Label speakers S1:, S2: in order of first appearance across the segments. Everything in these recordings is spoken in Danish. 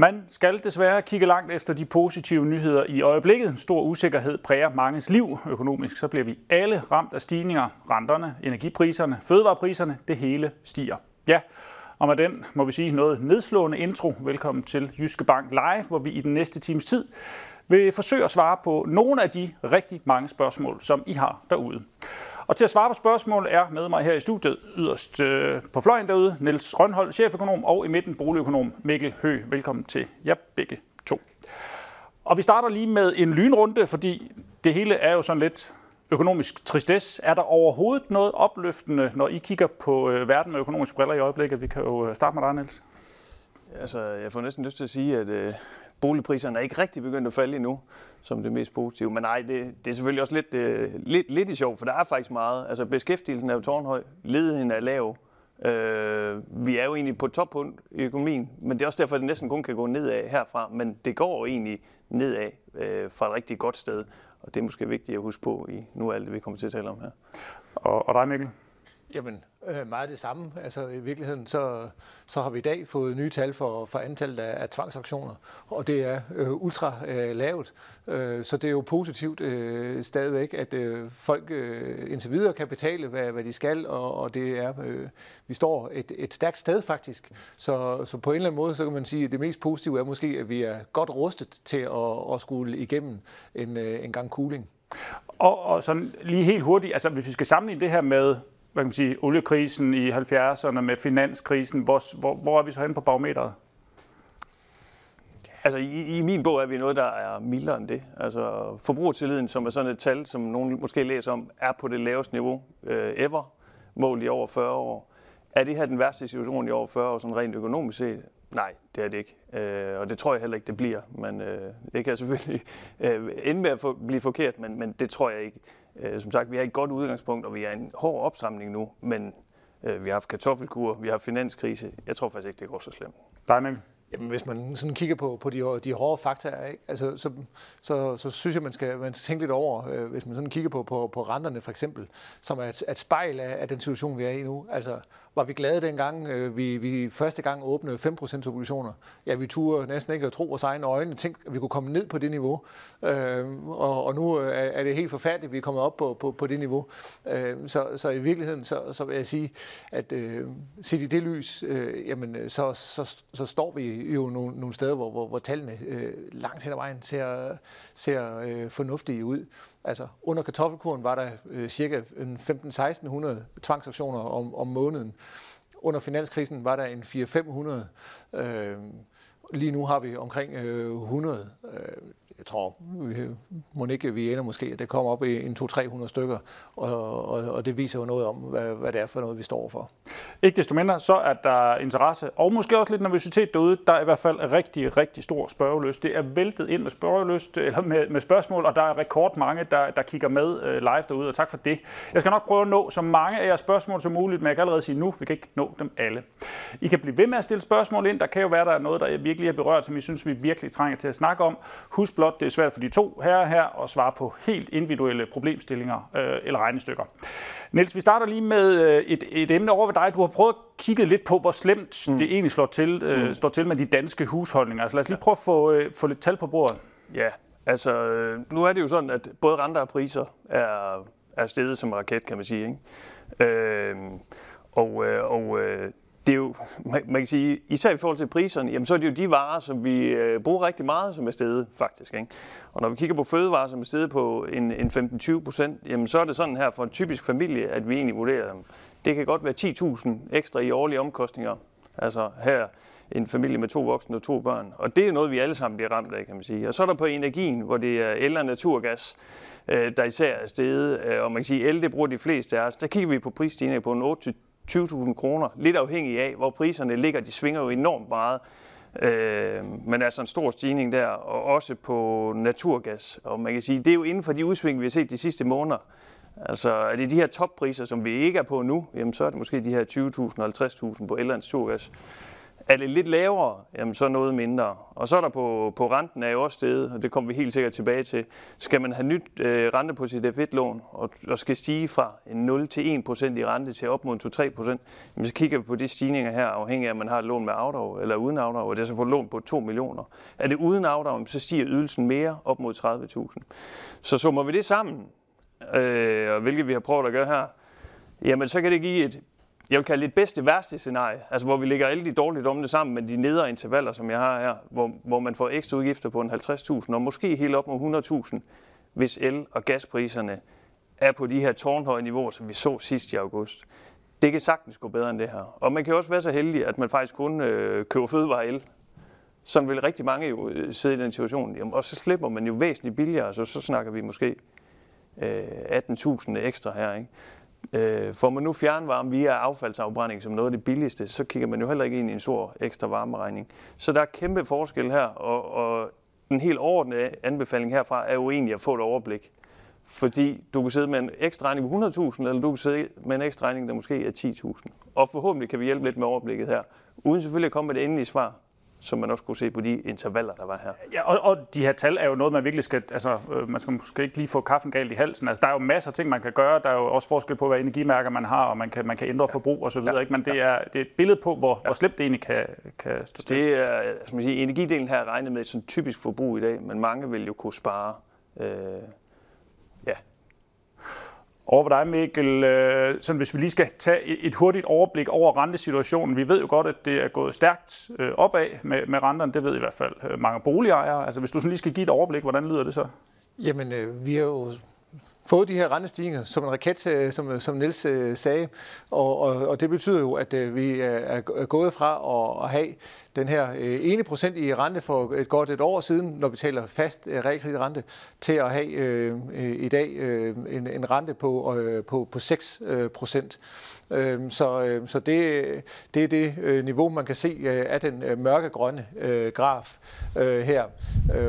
S1: Man skal desværre kigge langt efter de positive nyheder i øjeblikket. Stor usikkerhed præger manges liv. Økonomisk så bliver vi alle ramt af stigninger. Renterne, energipriserne, fødevarepriserne, det hele stiger. Ja, og med den må vi sige noget nedslående intro. Velkommen til Jyske Bank Live, hvor vi i den næste times tid vil forsøge at svare på nogle af de rigtig mange spørgsmål, som I har derude. Og til at svare på spørgsmål er med mig her i studiet yderst øh, på fløjen derude, Niels Rønhold, cheføkonom, og i midten boligøkonom Mikkel Hø. Velkommen til jer begge to. Og vi starter lige med en lynrunde, fordi det hele er jo sådan lidt økonomisk tristesse. Er der overhovedet noget opløftende, når I kigger på øh, verden med økonomiske briller i øjeblikket? Vi kan jo øh, starte med dig, Niels.
S2: Altså, jeg får næsten lyst til at sige, at øh, boligpriserne er ikke rigtig begyndt at falde endnu, som det mest positive. Men nej, det, det er selvfølgelig også lidt, øh, lidt, lidt i sjov, for der er faktisk meget. Altså, beskæftigelsen er jo tårnhøj, ledigheden er lav. Øh, vi er jo egentlig på toppunkt i økonomien, men det er også derfor, at det næsten kun kan gå nedad herfra. Men det går egentlig nedad øh, fra et rigtig godt sted, og det er måske vigtigt at huske på i nu alt det, vi kommer til at tale om her.
S1: Og, og dig, Mikkel?
S3: Jamen, øh, meget det samme. Altså i virkeligheden, så, så har vi i dag fået nye tal for, for antallet af, af tvangsaktioner, og det er øh, ultra øh, lavt. Øh, så det er jo positivt øh, stadigvæk, at øh, folk øh, indtil videre kan betale, hvad, hvad de skal, og, og det er, øh, vi står et, et stærkt sted faktisk. Så, så på en eller anden måde, så kan man sige, at det mest positive er måske, at vi er godt rustet til at, at skulle igennem en, øh, en gang cooling.
S1: Og, og sådan lige helt hurtigt, altså hvis vi skal sammenligne det her med hvad kan man sige, oliekrisen i 70'erne med finanskrisen. Hvor, hvor, hvor er vi så henne på barometeret?
S2: Altså i, i min bog er vi noget, der er mildere end det. Altså forbrugertilliden, som er sådan et tal, som nogen måske læser om, er på det laveste niveau øh, ever, målt i over 40 år. Er det her den værste situation i over 40 år, sådan rent økonomisk set? Nej, det er det ikke. Øh, og det tror jeg heller ikke, det bliver. Men øh, det kan selvfølgelig øh, ende med at få, blive forkert, men, men det tror jeg ikke. Øh, som sagt, vi har et godt udgangspunkt, og vi er en hård opsamling nu, men øh, vi har haft kartoffelkur, vi har haft finanskrise. Jeg tror faktisk ikke, det går så slemt.
S1: Dig,
S3: Jamen, hvis man sådan kigger på, på de, de hårde fakta, ikke? Altså, så, så, så synes jeg, man skal, man skal tænke lidt over, øh, hvis man sådan kigger på, på, på renterne for eksempel, som er et, et spejl af, af den situation, vi er i nu. Altså, var vi glade dengang, øh, vi, vi første gang åbnede 5% obligationer? Ja, vi turde næsten ikke at tro vores egne øjne, Tænk, at vi kunne komme ned på det niveau. Øh, og, og nu øh, er, er det helt forfærdeligt, at vi er kommet op på, på, på det niveau. Øh, så, så i virkeligheden, så, så vil jeg sige, at øh, set i det lys, øh, jamen, øh, så, så, så står vi jo nogle, nogle steder, hvor, hvor, hvor tallene øh, langt hen ad vejen ser, ser øh, fornuftige ud. Altså under kartoffelkuren var der øh, cirka 15-1600 tvangsaktioner om, om måneden. Under finanskrisen var der en 400-500. Øh, lige nu har vi omkring øh, 100. Øh, jeg tror, vi, må ikke vi ender måske, at det kommer op i en 200-300 stykker, og, og, og det viser jo noget om, hvad, hvad det er for noget, vi står for.
S1: Ikke desto mindre, så er der interesse, og måske også lidt nervøsitet derude. Der er i hvert fald rigtig, rigtig stor spørgeløst. Det er væltet ind med spørgeløst, eller med, med spørgsmål, og der er rekordmange, der, der kigger med øh, live derude, og tak for det. Jeg skal nok prøve at nå så mange af jeres spørgsmål som muligt, men jeg kan allerede sige nu, vi kan ikke nå dem alle. I kan blive ved med at stille spørgsmål ind. Der kan jo være, der er noget, der virkelig er berørt, som I synes, vi virkelig trænger til at snakke om. Husk blot, det er svært for de to her her at svare på helt individuelle problemstillinger øh, eller regnestykker. Niels, vi starter lige med øh, et, et emne over ved dig. Du har prøvet at kigge lidt på, hvor slemt mm. det egentlig slår til, øh, mm. står til med de danske husholdninger. Altså lad os lige prøve at få, øh, få lidt tal på bordet.
S2: Ja, altså øh, nu er det jo sådan, at både renter og priser er, er steget som raket, kan man sige. Ikke? Øh, og øh, og øh, det er jo, man, man kan sige, især i forhold til priserne, jamen så er det jo de varer, som vi øh, bruger rigtig meget, som er steget faktisk. Ikke? Og når vi kigger på fødevarer, som er steget på en, en 15-20 procent, jamen så er det sådan her for en typisk familie, at vi egentlig vurderer dem. Det kan godt være 10.000 ekstra i årlige omkostninger. Altså her en familie med to voksne og to børn. Og det er noget, vi alle sammen bliver ramt af, kan man sige. Og så er der på energien, hvor det er el og naturgas, øh, der især er steget. Øh, og man kan sige, at el det bruger de fleste af os. Der kigger vi på prisstigninger på en 8 20.000 kroner, lidt afhængig af, hvor priserne ligger. De svinger jo enormt meget. Øh, men altså en stor stigning der, og også på naturgas. Og man kan sige, det er jo inden for de udsving, vi har set de sidste måneder. Altså er det de her toppriser, som vi ikke er på nu, jamen så er det måske de her 20.000 og 50.000 på el og naturgas. Er det lidt lavere, jamen så noget mindre. Og så er der på, på renten er jo også steget, og det kommer vi helt sikkert tilbage til. Skal man have nyt øh, rente på sit F1-lån, og, og skal stige fra 0 til 1% i rente til op mod 2-3 procent, så kigger vi på de stigninger her, afhængig af, om man har et lån med afdrag eller uden afdrag, og det er så fået lån på 2 millioner. Er det uden afdrag, så stiger ydelsen mere op mod 30.000. Så summer vi det sammen, øh, og hvilket vi har prøvet at gøre her, jamen så kan det give et jeg vil kalde det et bedste værste scenarie, altså hvor vi lægger alle de dårlige domme sammen med de nedre intervaller, som jeg har her, hvor, hvor man får ekstra udgifter på en 50.000 og måske helt op mod 100.000, hvis el- og gaspriserne er på de her tårnhøje niveauer, som vi så sidst i august. Det kan sagtens gå bedre end det her. Og man kan også være så heldig, at man faktisk kun øh, køber fødevare el. Sådan vil rigtig mange jo øh, sidde i den situation. Jamen, og så slipper man jo væsentligt billigere, så, så snakker vi måske øh, 18.000 ekstra her. Ikke? Øh, får man nu fjernvarme via affaldsafbrænding som noget af det billigste, så kigger man jo heller ikke ind i en stor ekstra varmeregning. Så der er kæmpe forskel her, og, og en helt overordnet anbefaling herfra er jo egentlig at få et overblik. Fordi du kan sidde med en ekstra regning på 100.000, eller du kan sidde med en ekstra regning, der måske er 10.000. Og forhåbentlig kan vi hjælpe lidt med overblikket her, uden selvfølgelig at komme med det endelige svar som man også kunne se på de intervaller, der var her.
S1: Ja, og, og de her tal er jo noget, man virkelig skal, altså øh, man skal måske ikke lige få kaffen galt i halsen. Altså der er jo masser af ting, man kan gøre. Der er jo også forskel på, hvad energimærker man har, og man kan, man kan ændre forbrug og så videre. Ja. Ikke? Men det er, det er et billede på, hvor, ja. hvor slemt det egentlig kan, kan stå
S2: til. Det er, altså man siger, energidelen her er regnet med et sådan typisk forbrug i dag, men mange vil jo kunne spare øh,
S1: over for dig, Mikkel. Øh, sådan, hvis vi lige skal tage et hurtigt overblik over rentesituationen. Vi ved jo godt, at det er gået stærkt øh, opad med, med renterne. Det ved i hvert fald øh, mange boligejere. Altså, hvis du sådan lige skal give et overblik, hvordan lyder det så?
S3: Jamen, vi har jo fået de her rentestigninger som en raket, som, som Niels sagde, og, og, og det betyder jo, at vi er gået fra at have den her øh, ene procent i rente for et godt et år siden, når vi taler fast øh, realkreditrente, til at have øh, øh, i dag øh, en, en rente på, øh, på, på 6 procent. Øh, så øh, så det, det er det niveau, man kan se af den mørkegrønne øh, graf øh, her.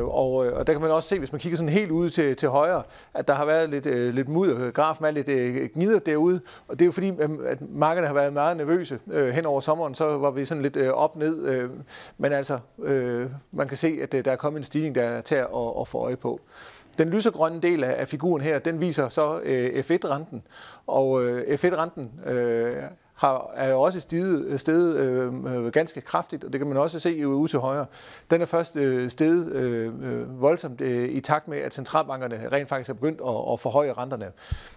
S3: Og, og der kan man også se, hvis man kigger sådan helt ud til, til højre, at der har været lidt, øh, lidt mudder. Grafen er lidt øh, gnider derude, og det er jo fordi, at markederne har været meget nervøse øh, hen over sommeren, så var vi sådan lidt øh, op-ned. Øh, men altså, øh, man kan se, at øh, der er kommet en stigning, der er til at, at få øje på. Den lysegrønne del af, figuren her, den viser så øh, F1-renten. Og øh, F1-renten øh, har, er jo også øh, steget, steget øh, ganske kraftigt, og det kan man også se ude til højre. Den er først øh, steget øh, voldsomt øh, i takt med, at centralbankerne rent faktisk er begyndt at, at forhøje renterne.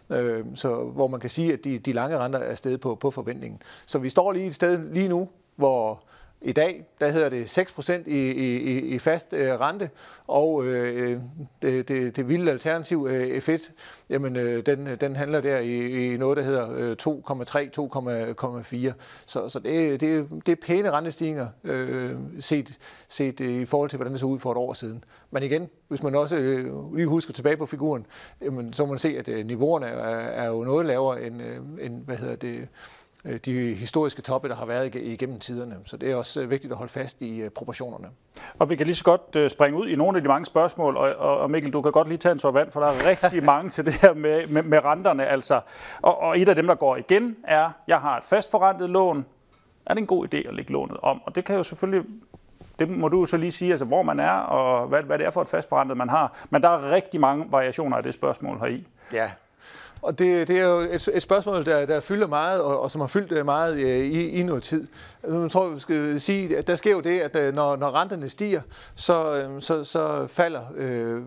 S3: Øh, så hvor man kan sige, at de, de lange renter er steget på, på forventningen. Så vi står lige et sted lige nu, hvor i dag, der hedder det 6% i, i, i fast øh, rente, og øh, det, det, det vilde alternativ øh, F1, jamen øh, den, øh, den handler der i, i noget, der hedder øh, 2,3, 2,4. Så, så det, det, det er pæne rentestigninger øh, set, set øh, i forhold til, hvordan det så ud for et år siden. Men igen, hvis man også øh, lige husker tilbage på figuren, jamen, så må man se, at øh, niveauerne er, er jo noget lavere end, øh, end hvad hedder det, Øh, de historiske toppe, der har været igennem tiderne. Så det er også øh, vigtigt at holde fast i øh, proportionerne.
S1: Og vi kan lige så godt springe ud i nogle af de mange spørgsmål, og, og Mikkel, du kan godt lige tage en tår vand, for der er rigtig mange til det her med, med, med renterne. Altså. Og, og et af dem, der går igen, er, jeg har et fastforrentet lån. Er det en god idé at lægge lånet om? Og det kan jo selvfølgelig det må du så lige sige, altså hvor man er, og hvad, hvad det er for et fastforrentet, man har. Men der er rigtig mange variationer af det spørgsmål her i.
S3: Ja, og det, det er jo et, et spørgsmål, der, der fylder meget, og, og som har fyldt øh, meget øh, i, i noget tid. Jeg tror, vi skal sige, at der sker jo det, at øh, når, når renterne stiger, så, øh, så, så falder øh,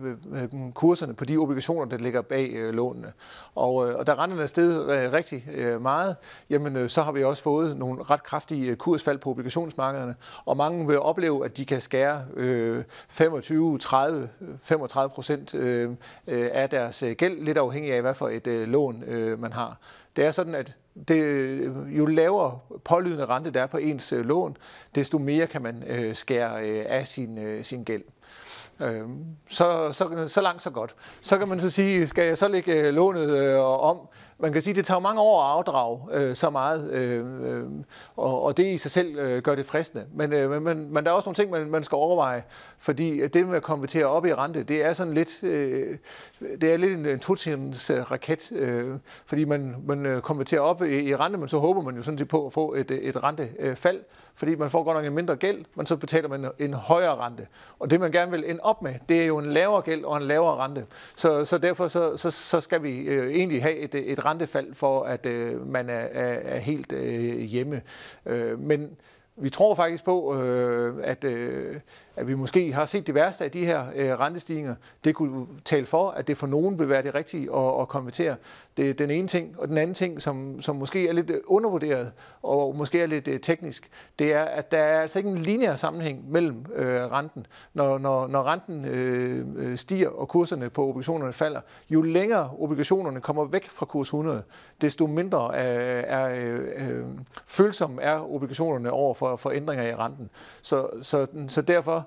S3: kurserne på de obligationer, der ligger bag øh, lånene. Og, og da renterne er steget øh, rigtig øh, meget, jamen, øh, så har vi også fået nogle ret kraftige kursfald på obligationsmarkederne, og mange vil opleve, at de kan skære øh, 25, 30, 35 procent øh, af deres gæld, lidt afhængig af, hvad for et øh, Øh, lån øh, man har. Det er sådan, at det, øh, jo lavere pålydende rente der er på ens øh, lån, desto mere kan man øh, skære øh, af sin, øh, sin gæld. Øh, så, så, så langt, så godt. Så kan man så sige, skal jeg så lægge øh, lånet øh, om? man kan sige, det tager mange år at afdrage øh, så meget, øh, øh, og, og det i sig selv øh, gør det fristende. Men, øh, men, men der er også nogle ting, man, man skal overveje, fordi det med at konvertere op i rente, det er sådan lidt, øh, det er lidt en, en totidens øh, raket, øh, fordi man, man øh, konverterer op i, i rente, men så håber man jo sådan set på at få et, øh, et rentefald, fordi man får godt nok en mindre gæld, men så betaler man en højere rente. Og det man gerne vil ende op med, det er jo en lavere gæld og en lavere rente. Så, så derfor så, så, så skal vi øh, egentlig have et, et rentefald for, at øh, man er, er, er helt øh, hjemme. Øh, men vi tror faktisk på, øh, at, øh, at vi måske har set det værste af de her øh, rentestigninger. Det kunne tale for, at det for nogen vil være det rigtige at, at konvertere. Det er den ene ting. Og den anden ting, som, som måske er lidt øh, undervurderet og måske er lidt øh, teknisk, det er, at der er altså ikke en lineær sammenhæng mellem øh, renten. Når, når, når renten øh, øh stiger og kurserne på obligationerne falder, jo længere obligationerne kommer væk fra kurs 100, desto mindre er, er øh, følsomme er obligationerne over for, for ændringer i renten. Så, så, så derfor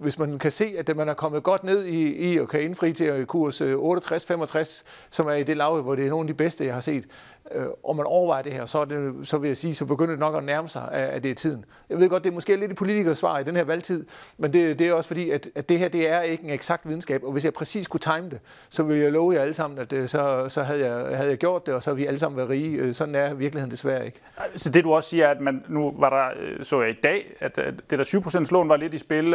S3: hvis man kan se, at man er kommet godt ned i, i og kan indfri til øh, kurs øh, 68-65, som er i det lav, hvor det er nogle af de bedste, jeg har set, øh, og man overvejer det her, så, det, så vil jeg sige, så begynder det nok at nærme sig, at, at det er tiden. Jeg ved godt, det er måske lidt et politikers svar i den her valgtid, men det, det er også fordi, at, at det her det er ikke en eksakt videnskab, og hvis jeg præcis kunne time det, så ville jeg love jer alle sammen, at det, så, så havde, jeg, havde jeg gjort det, og så ville vi alle sammen være rige. Sådan er virkeligheden desværre ikke.
S1: Så det du også siger, at man, nu var der, så jeg i dag, at det der 7% lån var lidt i spil.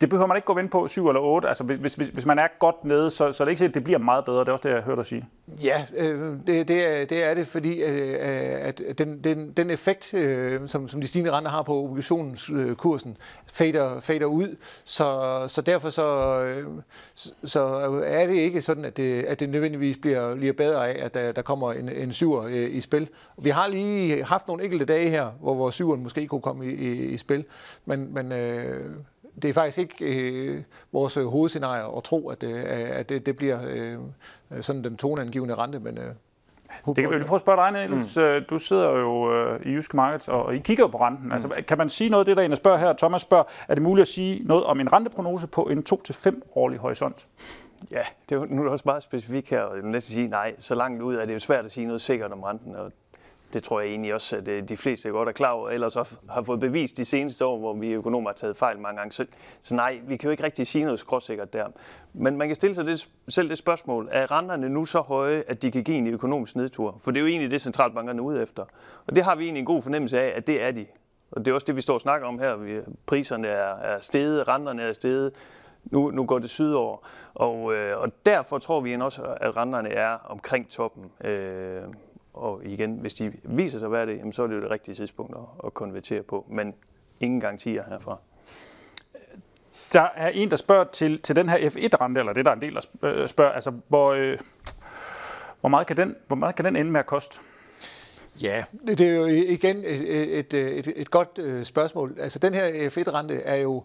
S1: Det behøver man ikke gå ind på 7 eller 8. Altså hvis, hvis, hvis man er godt nede, så, så er det ikke sikkert, at det bliver meget bedre. Det er også det, jeg hørte dig sige.
S3: Ja, øh, det, det, er, det er det, fordi øh, at den, den, den effekt, øh, som, som de stigende renter har på obligationskursen, fader, fader ud. Så, så derfor så, øh, så er det ikke sådan, at det, at det nødvendigvis bliver, bliver bedre af, at der, der kommer en, en syver øh, i spil. Vi har lige haft nogle enkelte dage her, hvor, hvor syveren måske kunne komme i, i, i spil, men, men øh, det er faktisk ikke øh, vores hovedscenarie at tro, at, øh, at det, det bliver øh, sådan den toneangivende rente, men øh,
S1: det kan vi prøve at spørge dig, Niels. Mm. Du sidder jo øh, i Jyske Markets, og I kigger jo på renten. Altså, mm. Altså, kan man sige noget af det, der en spørger her? Thomas spørger, er det muligt at sige noget om en renteprognose på en 2-5 årlig horisont?
S2: Ja, det er jo, nu er det også meget specifikt her, og jeg vil næsten sige, nej, så langt ud er det jo svært at sige noget sikkert om renten, og det tror jeg egentlig også, at øh, de fleste godt er klar over, ellers også har fået bevist de seneste år, hvor vi økonomer har taget fejl mange gange. Så, så nej, vi kan jo ikke rigtig sige noget skråsikkert der. Men man kan stille sig det, selv det spørgsmål, er renterne nu så høje, at de kan give en økonomisk nedtur? For det er jo egentlig det, centralbankerne er ude efter. Og det har vi egentlig en god fornemmelse af, at det er de. Og det er også det, vi står og snakker om her. Vi, priserne er, er steget, renterne er steget. Nu, nu går det sydover. Og, øh, og derfor tror vi også, at renterne er omkring toppen. Øh, og igen, hvis de viser sig at være det, jamen, så er det jo det rigtige tidspunkt at, at konvertere på. Men ingen garantier herfra.
S1: Der er en, der spørger til, til den her F1-rente, eller det der er en del, der øh, spørger, altså hvor, øh, hvor, meget kan den, hvor meget kan den ende med at koste?
S3: Ja, det er jo igen et, et, et, et godt øh, spørgsmål. Altså den her F1-rente er jo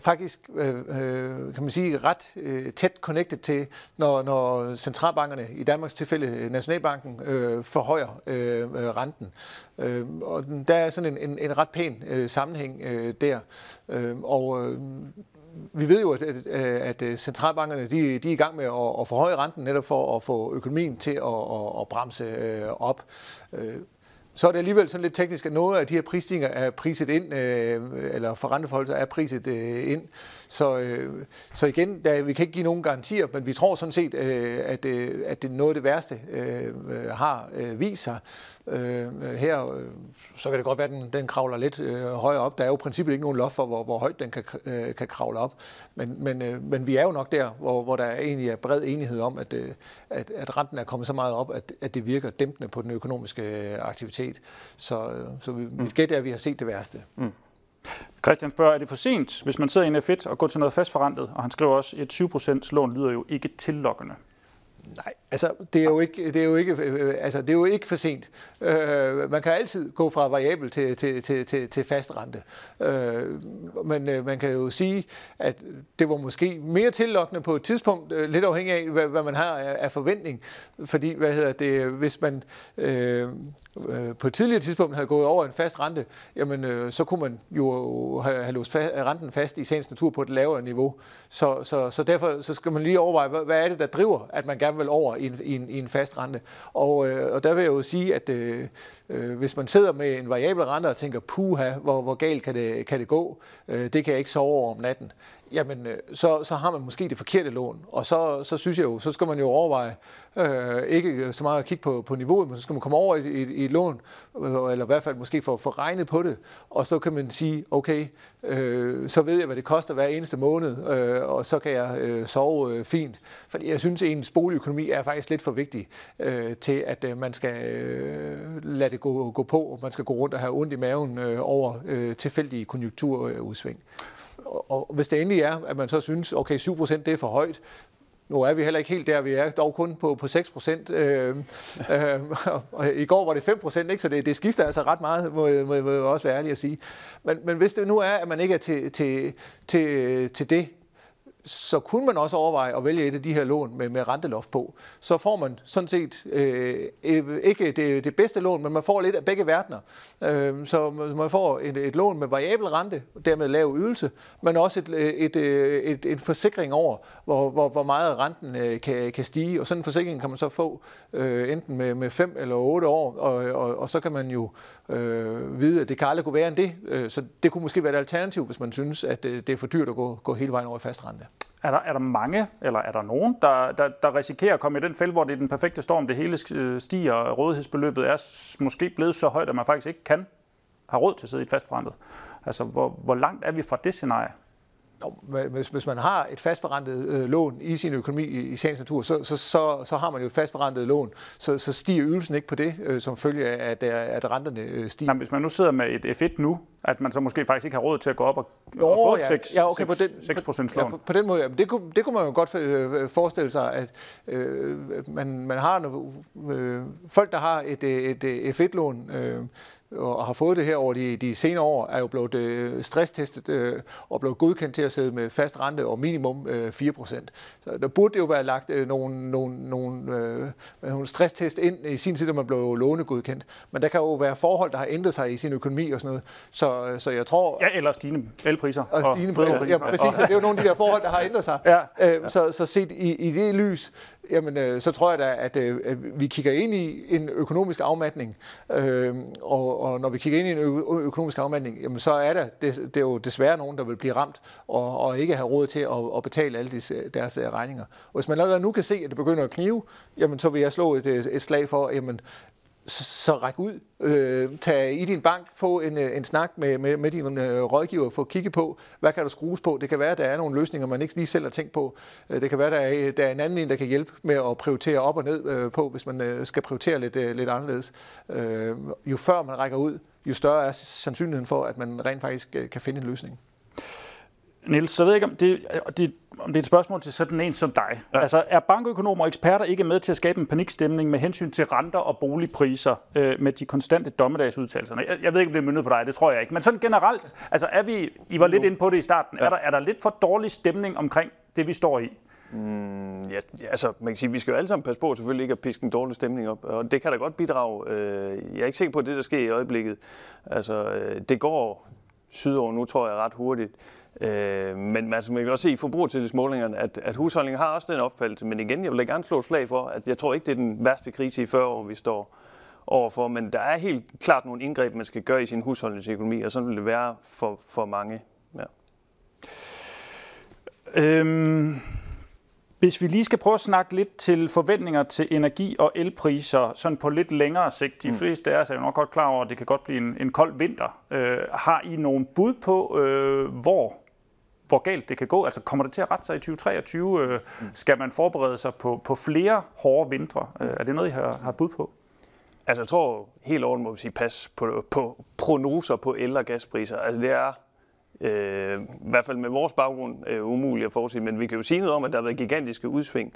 S3: faktisk, øh, øh, kan man sige, ret øh, tæt connected til, når, når centralbankerne, i Danmarks tilfælde øh, Nationalbanken, øh, forhøjer øh, øh, renten. Øh, og der er sådan en, en, en ret pæn øh, sammenhæng øh, der. Øh, og øh, vi ved jo, at, at, at centralbankerne de, de er i gang med at, at forhøje renten netop for at få økonomien til at, at, at bremse øh, op så er det alligevel sådan lidt teknisk, at noget af de her prisstigninger er priset ind, øh, eller forrenteforholdelser er priset øh, ind. Så, øh, så igen, der, vi kan ikke give nogen garantier, men vi tror sådan set, øh, at, øh, at det noget af det værste øh, øh, har øh, vist sig. Øh, her, øh, så kan det godt være, at den, den kravler lidt øh, højere op. Der er jo i princippet ikke nogen loft for, hvor, hvor højt den kan, øh, kan kravle op. Men, men, øh, men vi er jo nok der, hvor, hvor der egentlig er bred enighed om, at, øh, at, at renten er kommet så meget op, at, at det virker dæmpende på den økonomiske øh, aktivitet. Så, øh, så vi, mm. mit gæt er, at vi har set det værste. Mm.
S1: Christian spørger, er det for sent, hvis man sidder i en F1 og går til noget fastforrentet? Og han skriver også, at et 7% lån lyder jo ikke tillokkende.
S3: Nej, altså det er jo ikke, det er jo ikke, øh, altså, det er jo ikke for sent. Øh, man kan altid gå fra variabel til, til, til, til, til fast rente. Øh, men øh, man kan jo sige, at det var måske mere tillokkende på et tidspunkt, øh, lidt afhængig af, hvad, hvad man har af, af forventning. Fordi, hvad hedder det, hvis man øh, øh, på et tidligere tidspunkt havde gået over en fast rente, jamen øh, så kunne man jo have, have låst fa- renten fast i sagens natur på et lavere niveau. Så, så, så derfor så skal man lige overveje, hvad, hvad er det, der driver, at man gerne gerne vil over i en, i en, i en fast rente. Og, øh, og der vil jeg jo sige, at øh, øh, hvis man sidder med en variabel rente og tænker, puha, hvor, hvor galt kan det, kan det gå, øh, det kan jeg ikke sove over om natten, jamen øh, så, så har man måske det forkerte lån. Og så, så synes jeg jo, så skal man jo overveje, øh, ikke så meget at kigge på, på niveauet, men så skal man komme over i, i, i et lån, øh, eller i hvert fald måske få, få regnet på det, og så kan man sige, okay, øh, så ved jeg, hvad det koster hver eneste måned, øh, og så kan jeg øh, sove øh, fint. Fordi jeg synes, at ens boligøkonomi er faktisk lidt for vigtig øh, til, at øh, man skal øh, lade det gå, gå på, og man skal gå rundt og have ondt i maven øh, over øh, tilfældige konjunkturudsving og hvis det endelig er, at man så synes, okay, 7% det er for højt, nu er vi heller ikke helt der, vi er dog kun på, på 6 procent. Øh, øh, og i går var det 5 procent, ikke? så det, det skifter altså ret meget, må, må, må jeg også være ærlig at sige. Men, men hvis det nu er, at man ikke er til, til, til, til det, så kunne man også overveje at vælge et af de her lån med, med renteloft på. Så får man sådan set øh, øh, ikke det, det bedste lån, men man får lidt af begge verdener. Øh, så man får et, et lån med variabel rente, dermed lav ydelse, men også et, et, et, et, en forsikring over, hvor, hvor, hvor meget renten øh, kan, kan stige. Og sådan en forsikring kan man så få øh, enten med, med 5 eller 8 år, og, og, og så kan man jo øh, vide, at det kan aldrig kunne være end det. Øh, så det kunne måske være et alternativ, hvis man synes, at det, det er for dyrt at gå, gå hele vejen over i fast rente.
S1: Er der, er der mange, eller er der nogen, der, der, der risikerer at komme i den fælde, hvor det er den perfekte storm, det hele øh, stiger, og rådighedsbeløbet er måske blevet så højt, at man faktisk ikke kan have råd til at sidde i et fastforrentet? Altså, hvor, hvor langt er vi fra det scenarie?
S3: Hvis, hvis man har et fastforrentet øh, lån i sin økonomi i, i sagens natur, så, så, så, så har man jo et fastforrentet lån, så, så stiger ydelsen ikke på det, øh, som følge af, at, at renterne øh, stiger.
S1: Nej, hvis man nu sidder med et F1 nu, at man så måske faktisk ikke har råd til at gå op og, jo, og få et 6, ja, okay, 6, på den, 6 lån. Ja,
S3: på, på den måde, ja. det, kunne, det kunne man jo godt øh, forestille sig, at øh, man, man har nogle, øh, folk, der har et, et, et F1-lån, øh, og har fået det her over de, de senere år, er jo blevet øh, stresstestet øh, og blevet godkendt til at sidde med fast rente og minimum øh, 4%. Så der burde det jo være lagt øh, nogle, nogle, nogle, øh, nogle stresstest ind i sin tid, da man blev lånegodkendt. Men der kan jo være forhold, der har ændret sig i sin økonomi og sådan noget. Så, øh, så jeg tror...
S1: Ja, eller stigende elpriser.
S3: Og stigende priser. Ja, præcis. Og... Det er jo nogle af de der forhold, der har ændret sig. Ja. Øh, så, så set i, i det lys, jamen, øh, så tror jeg da, at, øh, vi kigger ind i en økonomisk afmatning. Øh, og, og når vi kigger ind i en ø- økonomisk afmatning, jamen, så er der det, det er jo desværre nogen, der vil blive ramt og, og ikke have råd til at, at betale alle disse, deres øh, regninger. Og hvis man allerede nu kan se, at det begynder at knive, jamen, så vil jeg slå et, øh, et slag for, jamen, så ræk ud. Øh, tag i din bank, få en, øh, en snak med, med, med din øh, rådgiver, få kigge på, hvad kan der skrues på. Det kan være, at der er nogle løsninger, man ikke lige selv har tænkt på. Øh, det kan være, at der er, der er en anden en, der kan hjælpe med at prioritere op og ned øh, på, hvis man øh, skal prioritere lidt, øh, lidt anderledes. Øh, jo før man rækker ud, jo større er sandsynligheden for, at man rent faktisk øh, kan finde en løsning.
S1: Niels, så ved jeg ikke, om det, det, om det er et spørgsmål til sådan en som dig. Ja. Altså, er bankøkonomer og eksperter ikke med til at skabe en panikstemning med hensyn til renter og boligpriser øh, med de konstante dommedagsudtalelser? Jeg, jeg ved ikke, om det er myndet på dig, det tror jeg ikke. Men sådan generelt, altså er vi, I var lidt inde på det i starten, ja. er, der, er der lidt for dårlig stemning omkring det, vi står i?
S2: Mm, ja, altså, man kan sige, vi skal jo alle sammen passe på selvfølgelig ikke at piske en dårlig stemning op, og det kan da godt bidrage. Øh, jeg er ikke sikker på, at det, der sker i øjeblikket, altså, øh, det går sydover nu, tror jeg, ret hurtigt. Øh, men altså, man kan også se i forbrugertillidsmålingerne, at, at husholdningen har også den opfattelse. Men igen, jeg vil da gerne slå slag for, at jeg tror ikke, det er den værste krise i 40 år, vi står overfor. Men der er helt klart nogle indgreb, man skal gøre i sin husholdningsøkonomi, og sådan vil det være for, for mange. Ja.
S1: Øhm, hvis vi lige skal prøve at snakke lidt til forventninger til energi- og elpriser, sådan på lidt længere sigt. De mm. fleste af os er jo nok godt klar over, at det kan godt blive en, en kold vinter. Øh, har I nogen bud på, øh, hvor hvor galt det kan gå? Altså kommer det til at rette sig i 2023? Øh, mm. Skal man forberede sig på, på flere hårde vintre? Øh, er det noget, I har, har bud på?
S2: Altså jeg tror helt overordnet må vi sige pas på, på prognoser på el- og gaspriser. Altså det er øh, i hvert fald med vores baggrund øh, umuligt at forudsige, men vi kan jo sige noget om, at der har været gigantiske udsving,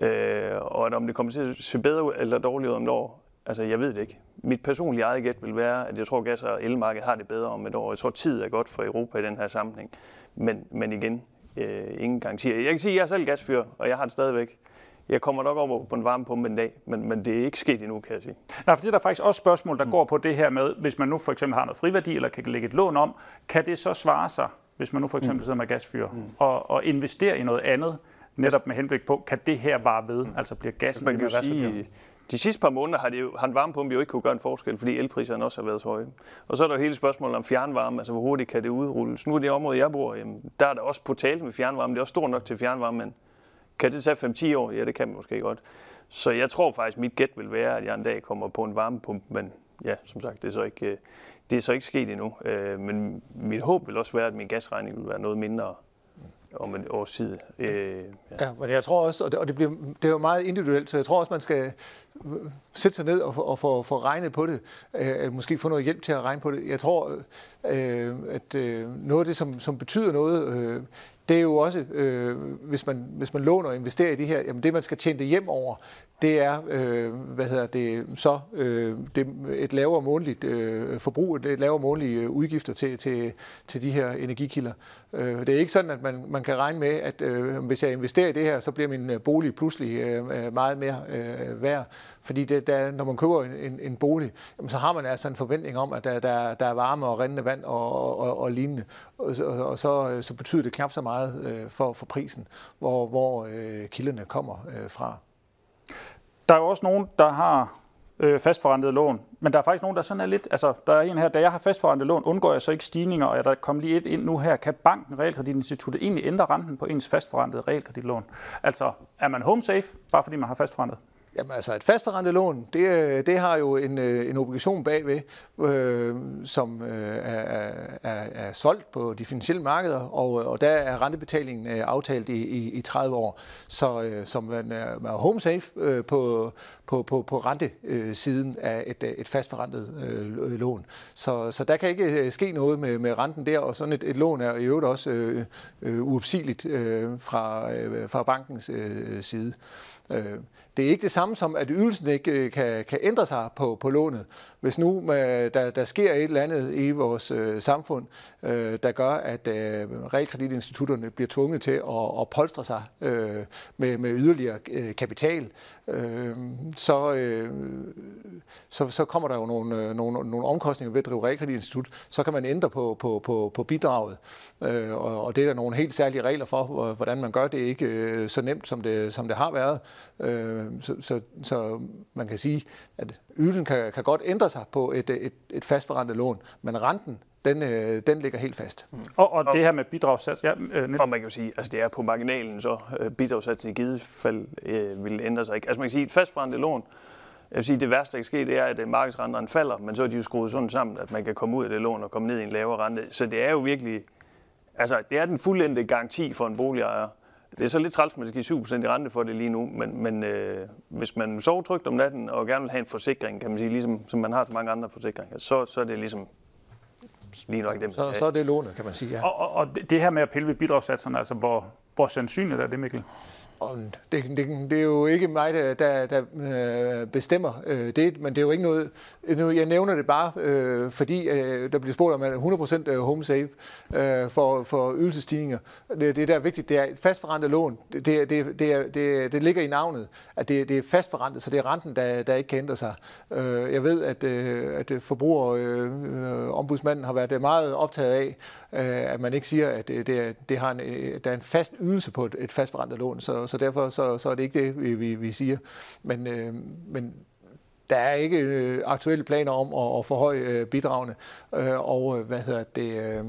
S2: øh, og at om det kommer til at se bedre eller dårligere om et år, altså jeg ved det ikke. Mit personlige eget gæt vil være, at jeg tror, at gas- og elmarkedet har det bedre om et år. Jeg tror, tid er godt for Europa i den her sammenhæng. Men, men igen, øh, ingen garantier. Jeg kan sige, at jeg er selv gasfyr, og jeg har det stadigvæk. Jeg kommer nok over på en varmepumpe en dag, men, men det er ikke sket endnu, kan jeg sige.
S1: Nej, for det er der faktisk også spørgsmål, der mm. går på det her med, hvis man nu for eksempel har noget friværdi, eller kan lægge et lån om, kan det så svare sig, hvis man nu for eksempel mm. sidder med gasfyr, mm. og, og investere i noget andet, netop med henblik på, kan det her bare ved, altså bliver gassen
S2: Man kan jo sige, de sidste par måneder har, det jo, har en varmepumpe jo ikke kunne gøre en forskel, fordi elpriserne også har været så høje. Og så er der jo hele spørgsmålet om fjernvarme, altså hvor hurtigt kan det udrulles. Nu i det område, jeg bor, jamen, der er der også potentiale med fjernvarme. Det er også stort nok til fjernvarme, men kan det tage 5-10 år? Ja, det kan man måske godt. Så jeg tror faktisk, mit gæt vil være, at jeg en dag kommer på en varmepumpe, men ja, som sagt, det er så ikke, øh, det er så ikke sket endnu. Øh, men mit håb vil også være, at min gasregning vil være noget mindre om et års tid. Øh, ja.
S3: Ja, men jeg tror også, og det, og det, bliver, det er jo meget individuelt, så jeg tror også, man skal sætte sig ned og, få- og få, få regnet på det, øh, måske få noget hjælp til at regne på det. Jeg tror, øh, at øh, noget af det, som, som betyder noget, øh, det er jo også, øh, hvis, man, hvis man låner og investerer i det her, jamen det, man skal tjene det hjem over, det er, øh, hvad hedder det, så øh, det, et lavere månedligt øh, forbrug, et lavere månedlige udgifter til, til, til de her energikilder. Øh, det er ikke sådan, at man, man kan regne med, at øh, hvis jeg investerer i det her, så bliver min øh, bolig pludselig øh, øh, meget mere øh, værd. Fordi det, der, når man køber en, en, bolig, jamen, så har man altså en forventning om, at der, der, der er varme og rindende vand og, og, og lignende. Og, så- og, og så, øh, så betyder det knap så meget øh, for, for prisen, hvor, hvor øh, kilderne kommer øh, fra.
S1: Der er jo også nogen, der har øh, fastforrentede lån, men der er faktisk nogen, der sådan er lidt, altså der er en her, da jeg har fastforrentet lån, undgår jeg så ikke stigninger, og der kom lige et ind nu her, kan banken, realkreditinstituttet, egentlig ændre renten på ens fastforrentede realkreditlån? Altså, er man home safe, bare fordi man har fastforrentet?
S3: Jamen altså et fastforrentet lån, det, øh, det har jo en, øh, en obligation bagved, øh, som øh, er, er, er solgt på de finansielle markeder, og, øh, og der er rentebetalingen øh, aftalt i, i, i 30 år. Så, øh, som man er, man er home safe øh, på, på, på, på rentesiden af et, et fastforrentet øh, lån. Så, så der kan ikke ske noget med, med renten der, og sådan et, et lån er i øvrigt også øh, øh, uopsigeligt øh, fra, øh, fra bankens øh, side. Øh, det er ikke det samme som, at ydelsen ikke øh, kan, kan ændre sig på, på lånet. Hvis nu øh, der, der sker et eller andet i vores øh, samfund, øh, der gør, at øh, realkreditinstitutterne bliver tvunget til at, at polstre sig øh, med, med yderligere øh, kapital, øh, så, øh, så, så kommer der jo nogle, øh, nogle, nogle omkostninger ved at drive realkreditinstitut. Så kan man ændre på, på, på, på bidraget, øh, og, og det er der nogle helt særlige regler for, hvordan man gør det. ikke øh, så nemt, som det, som det har været. Øh, så, så, så man kan sige, at ydelsen kan, kan godt ændre sig på et, et, et fastforrentet lån, men renten, den, øh, den ligger helt fast.
S1: Og, og det her med bidragssats, ja, øh, Niels.
S2: Og man kan jo sige, altså det er på marginalen, så øh, bidragssatsen i givet fald øh, vil ændre sig ikke. Altså man kan sige, et fastforrentet lån, jeg vil sige, det værste, der kan ske, det er, at øh, markedsrenterne falder, men så er de jo skruet sådan sammen, at man kan komme ud af det lån og komme ned i en lavere rente. Så det er jo virkelig, altså det er den fuldendte garanti for en boligejer. Det er så lidt træls, at man skal give 7% i rente for det lige nu, men, men øh, hvis man sover trygt om natten og gerne vil have en forsikring, kan man sige, ligesom som man har til mange andre forsikringer, så, så er det ligesom lige nok dem.
S3: Så, så er det lånet, kan man sige. Ja.
S1: Og, og, og det- det her med at pille ved bidragssatserne, altså hvor, hvor sandsynligt er det, Mikkel?
S3: Og det, det, det er jo ikke mig, der, der, der øh, bestemmer øh, det, men det er jo ikke noget... Nu, jeg nævner det bare, øh, fordi øh, der bliver spurgt om, at 100% øh, home safe øh, for, for ydelsestigninger. Det, det der er vigtigt, det er et fastforrentet lån. Det, det, det, det, er- det, det ligger i navnet, at det, det er fastforrentet, så det er renten, der, der ikke kan ændre sig. Øh, jeg ved, at, øh, at forbrugerombudsmanden øh, øh, har været meget optaget af, Øh, at man ikke siger, at det, det, det har en, øh, der er en fast ydelse på et, et fastforrentet lån, så, så derfor så, så er det ikke det, vi, vi, vi siger. Men, øh, men der er ikke øh, aktuelle planer om at, at forhøje øh, bidragene, øh, og øh, hvad hedder det, øh,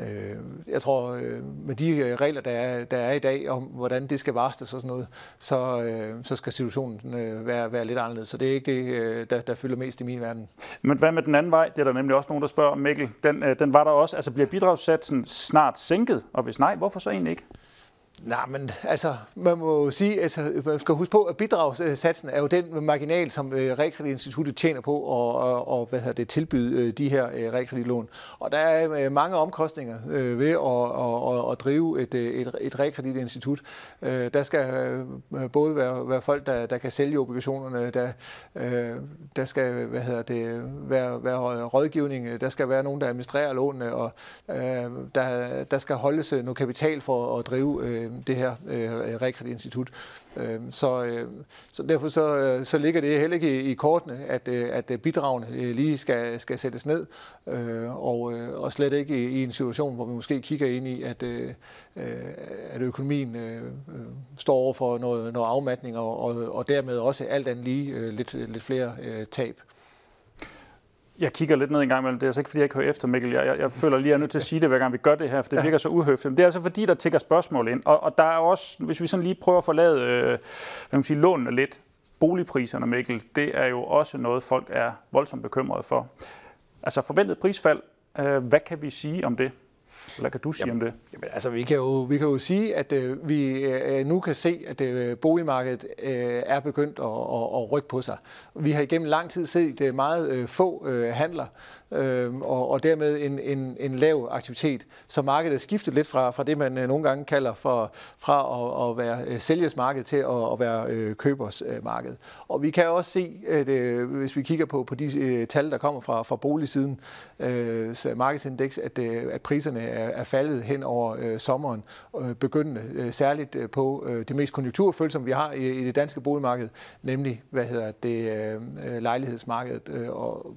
S3: øh, jeg tror øh, med de øh, regler, der er, der er i dag om, hvordan det skal varsles og sådan noget, så, øh, så skal situationen øh, være, være lidt anderledes. Så det er ikke det, øh, der, der fylder mest i min verden.
S1: Men hvad med den anden vej? Det er der nemlig også nogen, der spørger om, Mikkel. Den, øh, den var der også. Altså bliver bidragssatsen snart sænket? Og hvis nej, hvorfor så egentlig ikke?
S3: Nej, men altså, man må jo sige, altså, man skal huske på, at bidragssatsen er jo den marginal, som øh, Realkreditinstituttet tjener på og, og, og hvad hedder det, tilbyde øh, de her øh, realkreditlån. Og der er øh, mange omkostninger øh, ved at, og, og, og drive et, øh, et, et realkreditinstitut. Øh, der skal øh, både være, være folk, der, der kan sælge obligationerne, der, øh, der skal hvad hedder det, være, være rådgivning, der skal være nogen, der administrerer lånene, og øh, der, der skal holdes øh, noget kapital for at drive øh, Øh, det her øh, realkreditinstitut. Øh, så, så derfor så, så ligger det heller ikke i, i kortene, at, at bidragene lige skal, skal sættes ned, øh, og, og slet ikke i, i en situation, hvor vi måske kigger ind i, at, øh, at økonomien står over for noget, noget afmatning, og, og, og dermed også alt andet lige lidt, lidt flere tab
S1: jeg kigger lidt ned en gang imellem. Det er altså ikke, fordi jeg ikke hører efter, Mikkel. Jeg, jeg, jeg føler lige, at jeg er nødt til at sige det, hver gang vi gør det her, for det virker så uhøfligt. Men det er altså fordi, der tigger spørgsmål ind. Og, og der er også, hvis vi sådan lige prøver at forlade øh, hvad man sige, lånene lidt, boligpriserne, Mikkel, det er jo også noget, folk er voldsomt bekymrede for. Altså forventet prisfald, øh, hvad kan vi sige om det? Hvad kan du sige
S3: jamen,
S1: om det?
S3: Jamen, altså, vi kan jo, vi kan jo sige, at øh, vi øh, nu kan se, at øh, boligmarkedet øh, er begyndt at, at, at rykke på sig. Vi har igennem lang tid set øh, meget øh, få øh, handler, øh, og, og dermed en, en, en lav aktivitet. Så markedet er skiftet lidt fra, fra det, man øh, nogle gange kalder for, fra at, at være øh, sælgers marked til at, at være øh, købers øh, marked. Og vi kan også se, at øh, hvis vi kigger på, på de øh, tal, der kommer fra, fra boligsiden, øh, markedsindeks, at, øh, at priserne er, er faldet hen over øh, sommeren, øh, begyndende øh, særligt øh, på øh, det mest konjunkturfølsomme, vi har i, i det danske boligmarked, nemlig hvad hedder det, øh, øh lejlighedsmarkedet øh, og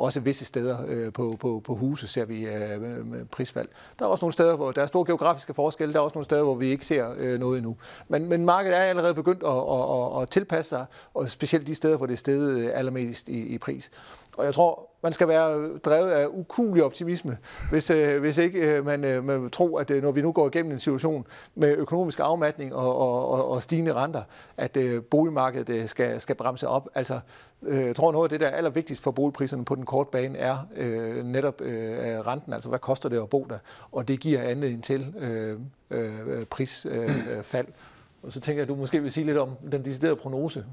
S3: også visse steder øh, på, på, på huse ser vi øh, prisfald. Der er også nogle steder, hvor der er store geografiske forskelle. Der er også nogle steder, hvor vi ikke ser øh, noget endnu. Men, men markedet er allerede begyndt at, at, at, at tilpasse sig, og specielt de steder, hvor det er steget øh, allermest i, i pris. Og jeg tror, man skal være drevet af ukulig optimisme, hvis, øh, hvis ikke øh, man, øh, man tror, at øh, når vi nu går igennem en situation med økonomisk afmatning og, og, og stigende renter, at øh, boligmarkedet øh, skal, skal bremse op. Altså, øh, jeg tror noget af det, der er allervigtigst for boligpriserne på den korte bane, er øh, netop øh, renten. Altså, hvad koster det at bo der? Og det giver anledning til øh, øh, prisfald. Øh, og så tænker jeg, at du måske vil sige lidt om den deciderede prognose.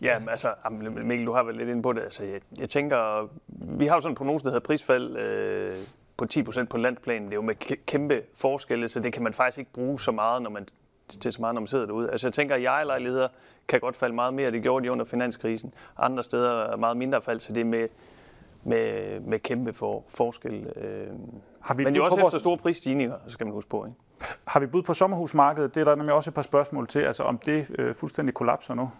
S2: Ja, men altså, Mikkel, du har været lidt inde på det. Altså, jeg, jeg tænker, vi har jo sådan en prognose, der hedder prisfald øh, på 10% på landsplan. Det er jo med kæmpe forskelle, så det kan man faktisk ikke bruge så meget, når man til så meget, når man sidder derude. Altså jeg tænker, at jeg kan godt falde meget mere. Det gjorde de under finanskrisen. Andre steder er meget mindre fald, så det er med, med, med kæmpe for, forskel. Øh. Har vi Men jo også efter store prisstigninger, skal man huske på. Ikke?
S1: Har vi bud på sommerhusmarkedet? Det er der nemlig også et par spørgsmål til, altså om det øh, fuldstændig kollapser nu.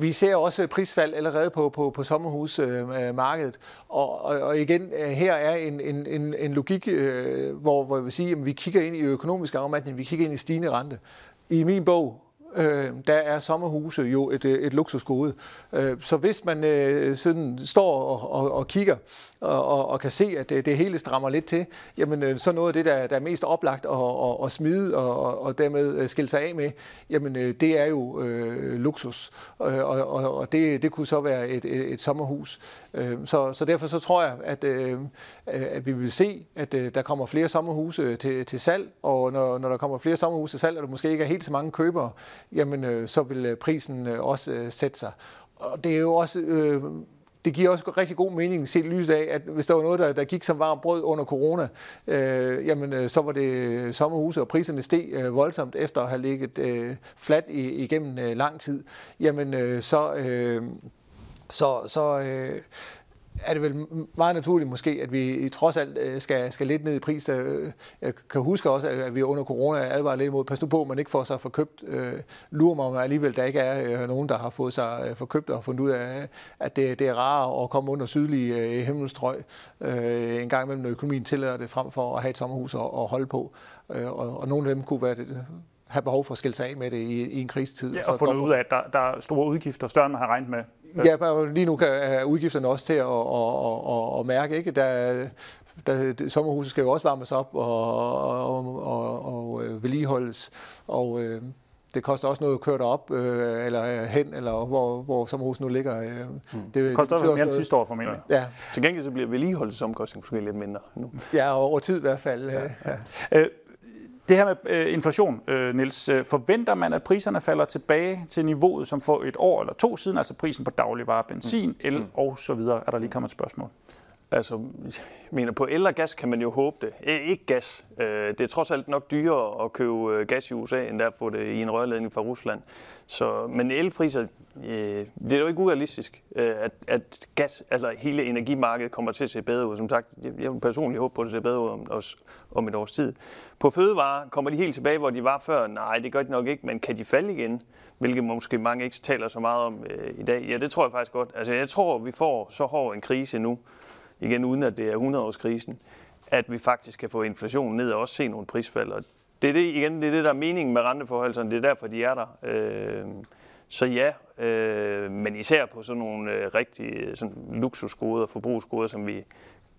S3: Vi ser også prisfald allerede på, på, på sommerhusmarkedet. Og, og, og igen, øh, her er en, en, en, en logik, øh, hvor, hvor jeg vil sige, at vi kigger ind i økonomisk afmatning, vi kigger ind i stigende rente. I min bog, øh, der er sommerhuse jo et, øh, et luksusgode. Øh, så hvis man øh, sådan står og, og, og kigger og, og, og kan se, at det, det hele strammer lidt til, jamen øh, så noget af det, der, der er mest oplagt at, at, at smide og, og dermed øh, skille sig af med, jamen øh, det er jo øh, luksus. Og, og, og det, det kunne så være et, et, et sommerhus. Øh, så, så derfor så tror jeg, at, øh, Øh, at vi vil se, at øh, der kommer flere sommerhuse øh, til, til salg, og når, når der kommer flere sommerhuse til salg, og der måske ikke er helt så mange købere, jamen så vil prisen også sætte sig. Og det er jo også... Øh, det giver også rigtig god mening set lyset af, at hvis der var noget, der, der gik som varmt brød under corona, øh, jamen så var det sommerhuse, og priserne steg øh, voldsomt efter at have ligget øh, flat i, igennem øh, lang tid. Jamen øh, så, øh, så, så øh, er det vel meget naturligt måske, at vi trods alt øh, skal, skal lidt ned i pris. Øh, jeg kan huske også, at vi under corona advarer lidt imod, pas nu på, at man ikke får sig forkøbt. Øh, lurer mig, om alligevel der ikke er nogen, der har fået sig forkøbt og fundet ud af, at det, det er rarere at komme under sydlige himmelstrøg en gang imellem, når økonomien tillader det, frem for at have et sommerhus at, at holde på. Og, og nogle af dem kunne være det, have behov for at skille sig af med det i, i en krisetid.
S1: Ja, og fundet ud af, at der, der er store udgifter, større end man har regnet med.
S3: Ja, lige nu kan er udgifterne også til at, at, at, at mærke. Ikke? Der, der, sommerhuset skal jo også varmes op og, og, og, og øh, vedligeholdes. Og øh, det koster også noget at køre derop, øh, eller hen, eller hvor, hvor sommerhuset nu ligger. Øh.
S1: Mm. Det, det koster også mere end sidste år formentlig.
S2: Ja. ja. Til gengæld så bliver vedligeholdelsesomkostningen måske lidt mindre nu.
S3: Ja, over tid i hvert fald. Ja. Ja.
S1: Øh, det her med øh, inflation, øh, Niels, øh, forventer man, at priserne falder tilbage til niveauet, som for et år eller to siden, altså prisen på dagligvarer, benzin, mm. el mm. og så videre? Er der lige kommet et spørgsmål?
S2: Altså, jeg mener, på el og gas kan man jo håbe det. E, ikke gas. Øh, det er trods alt nok dyrere at købe øh, gas i USA, end at få det i en rørledning fra Rusland. Så, men elpriser, øh, det er jo ikke urealistisk, øh, at, at gas, altså hele energimarkedet kommer til at se bedre ud. Som sagt, jeg vil personligt håbe på, at det ser bedre ud om, om et års tid. På fødevarer kommer de helt tilbage, hvor de var før. Nej, det gør de nok ikke, men kan de falde igen? Hvilket måske mange ikke taler så meget om øh, i dag. Ja, det tror jeg faktisk godt. Altså, jeg tror, vi får så hård en krise nu, igen uden at det er 100-årskrisen, at vi faktisk kan få inflationen ned og også se nogle prisfald. Og det er det, igen, det er det, der er meningen med renteforholdelserne. Det er derfor, de er der. Øh, så ja, øh, men især på sådan nogle øh, rigtige sådan luksusgoder, forbrugsgoder, som vi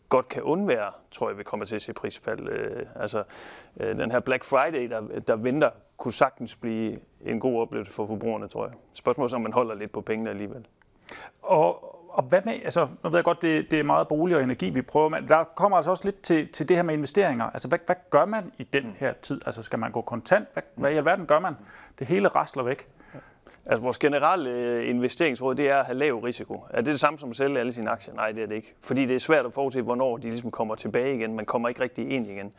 S2: godt kan undvære, tror jeg, vi kommer til at se prisfald. Øh, altså, øh, den her Black Friday, der, der venter, kunne sagtens blive en god oplevelse for forbrugerne, tror jeg. Spørgsmålet er, om man holder lidt på pengene alligevel.
S1: Og, og hvad med, altså, nu ved jeg godt, det, det er meget bolig og energi, vi prøver, men der kommer altså også lidt til, til det her med investeringer. Altså, hvad, hvad gør man i den her tid? Altså, skal man gå kontant? Hvad, hvad i alverden gør man? Det hele rasler væk.
S2: Altså vores generelle øh, investeringsråd, det er at have lav risiko. Er det det samme som at sælge alle sine aktier? Nej, det er det ikke. Fordi det er svært at forudse, hvornår de ligesom kommer tilbage igen. Man kommer ikke rigtig ind igen.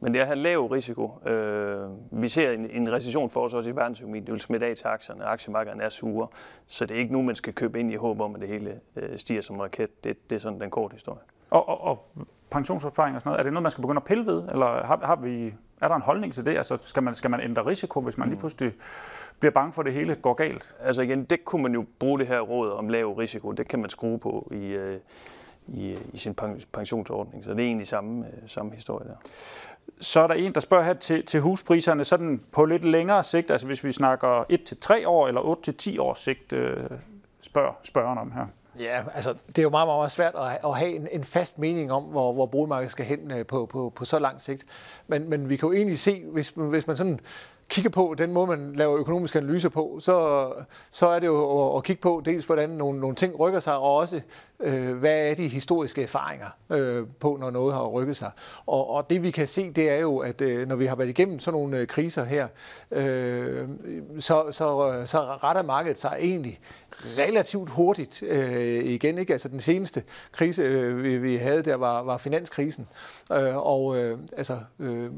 S2: Men det er at have lav risiko. Øh, vi ser en, en recession for os også i verdensøkonomien. Det vil smitte af til aktierne. Aktiemarkederne er sure. Så det er ikke nu, man skal købe ind i håb om, at det hele øh, stiger som raket. Det, det er sådan den korte historie.
S1: Og, og, og pensionsopsparing og sådan noget, er det noget, man skal begynde at pille ved? Eller har, har vi, er der en holdning til det? Altså, skal man, skal man ændre risiko, hvis man lige mm. pludselig bliver bange for, at det hele går galt?
S2: Altså igen, det kunne man jo bruge det her råd om lav risiko. Det kan man skrue på i, øh, i, i sin pensionsordning. Så det er egentlig samme, øh, samme historie der.
S1: Så er der en, der spørger her til, til huspriserne sådan på lidt længere sigt, altså hvis vi snakker 1-3 år eller 8-10 års sigt, øh, spørger spørgeren om her.
S3: Ja, altså det er jo meget, meget svært at, at have en, en fast mening om, hvor, hvor boligmarkedet skal hen øh, på, på, på så lang sigt. Men, men vi kan jo egentlig se, hvis, hvis man sådan kigger på den måde, man laver økonomiske analyser på, så, så er det jo at, at kigge på dels, hvordan nogle, nogle ting rykker sig, og også, øh, hvad er de historiske erfaringer øh, på, når noget har rykket sig. Og, og det vi kan se, det er jo, at øh, når vi har været igennem sådan nogle øh, kriser her, øh, så, så, så retter markedet sig egentlig relativt hurtigt øh, igen. Ikke? Altså den seneste krise, øh, vi, vi havde der, var, var finanskrisen. Øh, og øh, altså... Øh,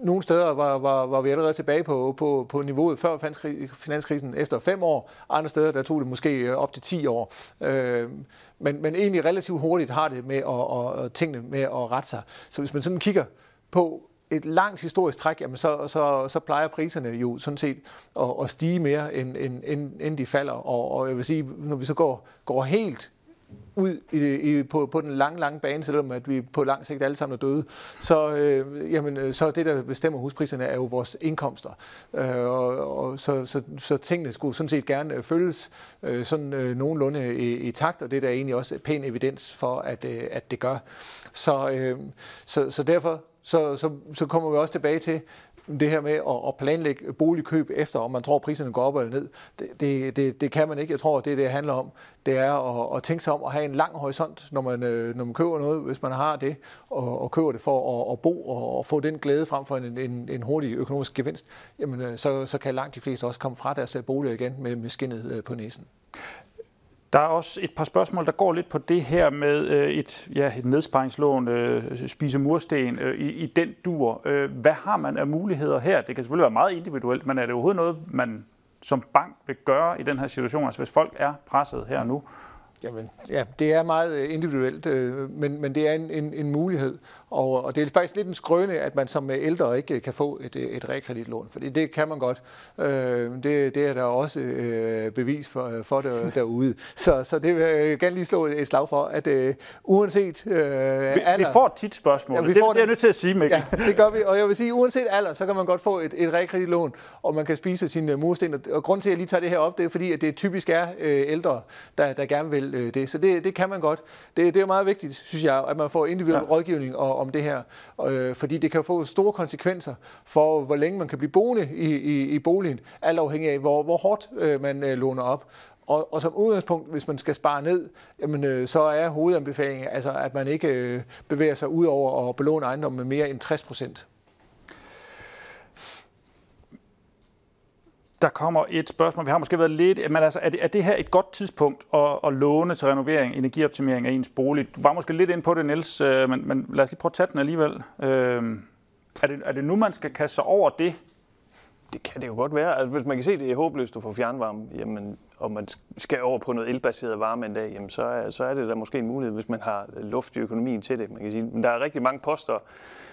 S3: nogle steder var, var, var vi allerede tilbage på, på, på niveauet før finanskrisen efter fem år. Andre steder der tog det måske øh, op til 10 år. Øh, men, men egentlig relativt hurtigt har det med at, og, tingene med at rette sig. Så hvis man sådan kigger på et langt historisk træk, jamen så, så, så plejer priserne jo sådan set at, at stige mere, end, end, end, end de falder. Og, og jeg vil sige, når vi så går, går helt ud i, i, på, på den lange, lange bane, selvom at vi på lang sigt alle sammen er døde, så, øh, jamen, øh, så det, der bestemmer huspriserne, er jo vores indkomster. Øh, og, og, så, så, så tingene skulle sådan set gerne øh, følges øh, sådan øh, nogenlunde i, i takt, og det er der egentlig også pæn evidens for, at, øh, at det gør. Så, øh, så, så derfor så, så, så kommer vi også tilbage til, det her med at, at planlægge boligkøb efter, om man tror, at priserne går op eller ned, det, det, det, det kan man ikke. Jeg tror, det det handler om, det er at, at tænke sig om at have en lang horisont, når man, øh, når man køber noget, hvis man har det, og, og køber det for at, at bo og, og få den glæde frem for en, en, en hurtig økonomisk gevinst, jamen, øh, så, så kan langt de fleste også komme fra deres øh, boliger igen med, med skinnet på næsen.
S1: Der er også et par spørgsmål, der går lidt på det her med øh, et, ja, et nedsparingslån, øh, spise mursten øh, i, i den dur. Øh, hvad har man af muligheder her? Det kan selvfølgelig være meget individuelt, men er det overhovedet noget, man som bank vil gøre i den her situation? Altså hvis folk er presset her nu,
S3: Jamen, ja, det er meget øh, individuelt, øh, men, men det er en, en, en mulighed. Og, og det er faktisk lidt en skrøne, at man som ældre ikke kan få et, et realkreditlån, for det kan man godt. Øh, det, det er der også bevis for, for der, derude. Så, så det vil jeg gerne lige slå et slag for, at uh, uanset uh,
S1: alder... Vi får tit spørgsmål, ja, vi det, får det er jeg nødt til at sige, Mikkel.
S3: Ja, det gør vi, og jeg vil sige, uanset alder, så kan man godt få et, et realkreditlån, og man kan spise sine mursten. Og grund til, at jeg lige tager det her op, det er fordi, at det typisk er uh, ældre, der, der gerne vil øh, det. Så det, det kan man godt. Det, det er meget vigtigt, synes jeg, at man får individuel ja. rådgivning om det her, øh, fordi det kan få store konsekvenser for, hvor længe man kan blive boende i, i, i boligen, alt afhængig af, hvor, hvor hårdt øh, man øh, låner op. Og, og som udgangspunkt, hvis man skal spare ned, jamen, øh, så er hovedanbefalingen, altså, at man ikke øh, bevæger sig ud over at belåne ejendommen med mere end 60 procent.
S1: Der kommer et spørgsmål. Vi har måske været lidt... Men altså, er det, er det her et godt tidspunkt at, at låne til renovering, energioptimering af ens bolig? Du var måske lidt ind på det, Niels, øh, men, men lad os lige prøve at tage den alligevel. Øh, er, det, er det nu, man skal kaste sig over det?
S2: Det kan det jo godt være. Altså, hvis man kan se, det er håbløst at få fjernvarme, jamen, og man skal over på noget elbaseret varme en dag, jamen, så, er, så er det da måske en mulighed, hvis man har luft i økonomien til det. Man kan sige. Men der er rigtig mange poster,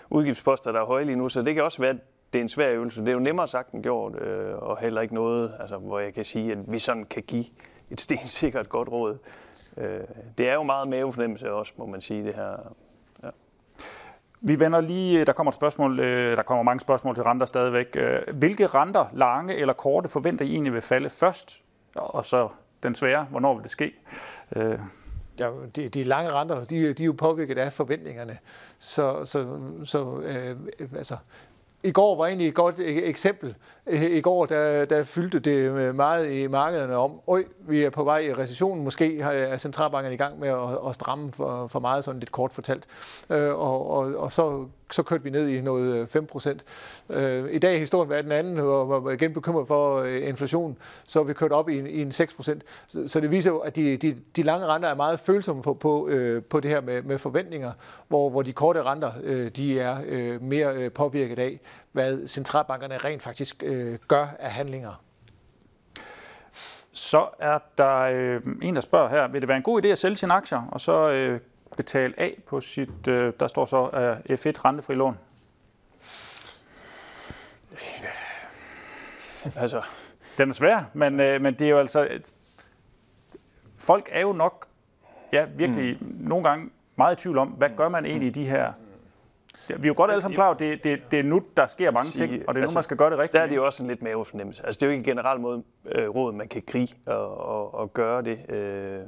S2: udgiftsposter, der er høje lige nu, så det kan også være, det er en svær øvelse. Det er jo nemmere sagt end gjort, øh, og heller ikke noget, altså, hvor jeg kan sige, at vi sådan kan give et stensikkert godt råd. Øh, det er jo meget mavefornemmelse også, må man sige, det her. Ja.
S1: Vi vender lige, der kommer et spørgsmål, øh, der kommer mange spørgsmål til renter stadigvæk. Øh, hvilke renter, lange eller korte, forventer I egentlig vil falde først? Og så den svære, hvornår vil det ske?
S3: Øh. Ja, de, de lange renter, de, de er jo påvirket af forventningerne. Så, så, så øh, altså, i går var egentlig et godt e- eksempel. I går, der, der fyldte det meget i markederne om, oj, vi er på vej i recession, måske er centralbankerne i gang med at, at stramme for, for meget, sådan lidt kort fortalt. Øh, og, og, og så så kørte vi ned i noget øh, 5 procent. Øh, I dag er historien været den anden, og var igen bekymret for øh, inflation, så vi kørt op i en, i en 6 procent. Så, det viser jo, at de, de, de lange renter er meget følsomme på, på, øh, på det her med, med forventninger, hvor, hvor de korte renter øh, de er mere påvirket af, hvad centralbankerne rent faktisk gør af handlinger.
S1: Så er der øh, en, der spørger her, vil det være en god idé at sælge sine aktier, og så øh, betale af på sit, øh, der står så uh, F1 rentefri lån? Altså. Den er svær, men, øh, men det er jo altså... Folk er jo nok ja, virkelig mm. nogle gange meget i tvivl om, hvad gør man egentlig i de her vi er jo godt alle sammen klar at det, det, det er nu, der sker mange ting, og det er nu, altså, man skal gøre det rigtigt.
S2: Der er det jo også en lidt mavefornemmelse. Altså, det er jo ikke en generel måde, øh, råd, man kan krige og, og, og gøre det. Øh,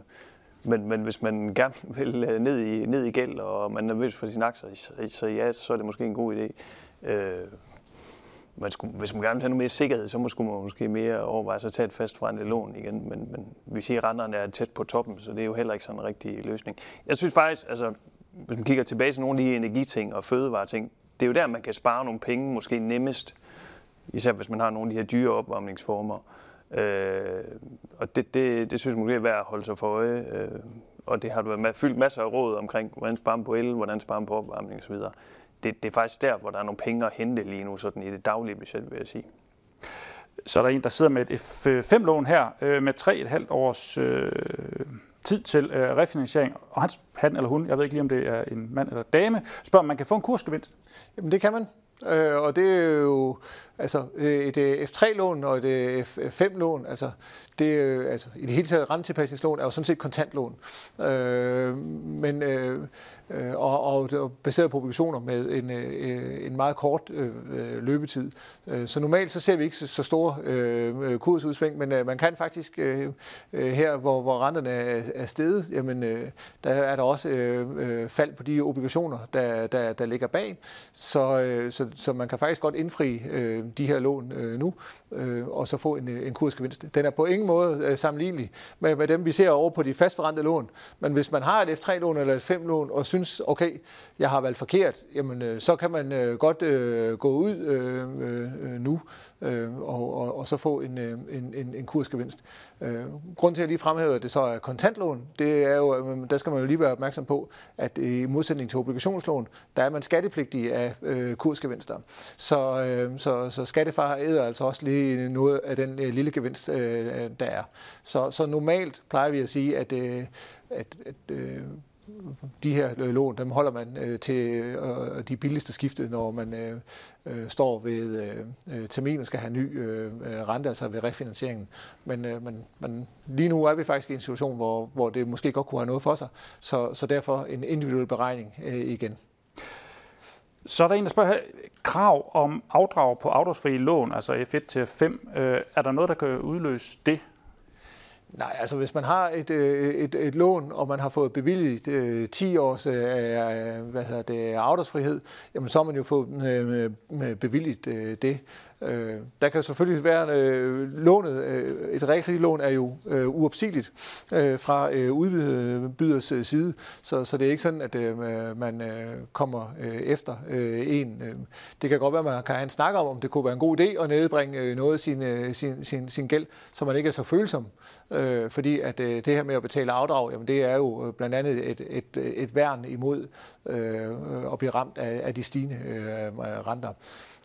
S2: men, men hvis man gerne vil øh, ned i, ned i gæld, og man er nervøs for sine aktier, så, så ja, så er det måske en god idé. Øh, man skulle, hvis man gerne vil have noget mere sikkerhed, så måske man måske mere overveje at tage et fastforrentet lån igen. Men, men vi siger, at renterne er tæt på toppen, så det er jo heller ikke sådan en rigtig løsning. Jeg synes faktisk, altså, hvis man kigger tilbage til nogle af de energiting og fødevareting, det er jo der, man kan spare nogle penge, måske nemmest, især hvis man har nogle af de her dyre opvarmningsformer. Øh, og det, det, det synes jeg måske er værd at holde sig for øje. Øh, og det har du været fyldt masser af råd omkring, hvordan sparer man på el, hvordan sparer man på opvarmning osv. Det, det er faktisk der, hvor der er nogle penge at hente lige nu, sådan i det daglige budget, vil jeg sige.
S1: Så er der en, der sidder med et F5-lån her, øh, med 3,5 års øh, tid til øh, refinansiering, og hans, han eller hun, jeg ved ikke lige, om det er en mand eller dame, spørger, om man kan få en kursgevinst.
S3: Jamen det kan man, øh, og det er jo Altså øh, et øh, F3-lån og et øh, F5-lån, altså, det, altså i det hele taget rentetilpasningslån er jo sådan set kontantlån. Øh, men øh, og, og, og baseret på obligationer med en, øh, en meget kort øh, løbetid. Øh, så normalt så ser vi ikke så, store øh, kursudsving, men øh, man kan faktisk øh, øh, her, hvor, hvor renterne er, er steget, jamen, øh, der er der også øh, øh, fald på de obligationer, der, der, der ligger bag. Så, øh, så, så man kan faktisk godt indfri øh, de her lån øh, nu, øh, og så få en, en kursgevinst. Den er på ingen måde øh, sammenlignelig med, med dem, vi ser over på de fastforrentede lån. Men hvis man har et F3-lån eller et 5-lån, og synes, okay, jeg har valgt forkert, jamen øh, så kan man øh, godt øh, gå ud øh, øh, nu øh, og, og, og så få en, øh, en, en, en kursgevinst. Øh, grunden til, at jeg lige fremhæver, at det så er kontantlån, det er jo, der skal man jo lige være opmærksom på, at i modsætning til obligationslån, der er man skattepligtig af øh, kursgevinster. Så, øh, så, så skattefar æder altså også lige noget af den øh, lille gevinst, øh, der er. Så, så normalt plejer vi at sige, at, øh, at, at øh, de her øh, lån, dem holder man øh, til øh, de billigste skifte, når man øh, øh, står ved øh, øh terminen og skal have ny øh, øh, rente, altså ved refinansieringen. Men, øh, men, men lige nu er vi faktisk i en situation, hvor, hvor det måske godt kunne have noget for sig, så, så derfor en individuel beregning øh, igen.
S1: Så er der en, der spørger her, krav om afdrag på afdragsfri lån, altså F1 til 5, øh, er der noget, der kan udløse det?
S3: Nej, altså hvis man har et, øh, et, et lån, og man har fået bevilget øh, 10 års øh, øh, hvad hedder det, afdragsfrihed, jamen så har man jo fået øh, bevilget øh, det. Øh, der kan selvfølgelig være øh, lånet, øh, et realkreditlån er jo øh, uopsigeligt øh, fra øh, udbyders øh, side, så, så det er ikke sådan, at øh, man øh, kommer øh, efter øh, en. Øh, det kan godt være, at man kan have en snak om, om det kunne være en god idé at nedbringe øh, noget af sin, øh, sin, sin, sin gæld, så man ikke er så følsom. Øh, fordi at øh, det her med at betale afdrag, jamen det er jo øh, blandt andet et, et, et værn imod øh, at blive ramt af, af de stigende øh, renter.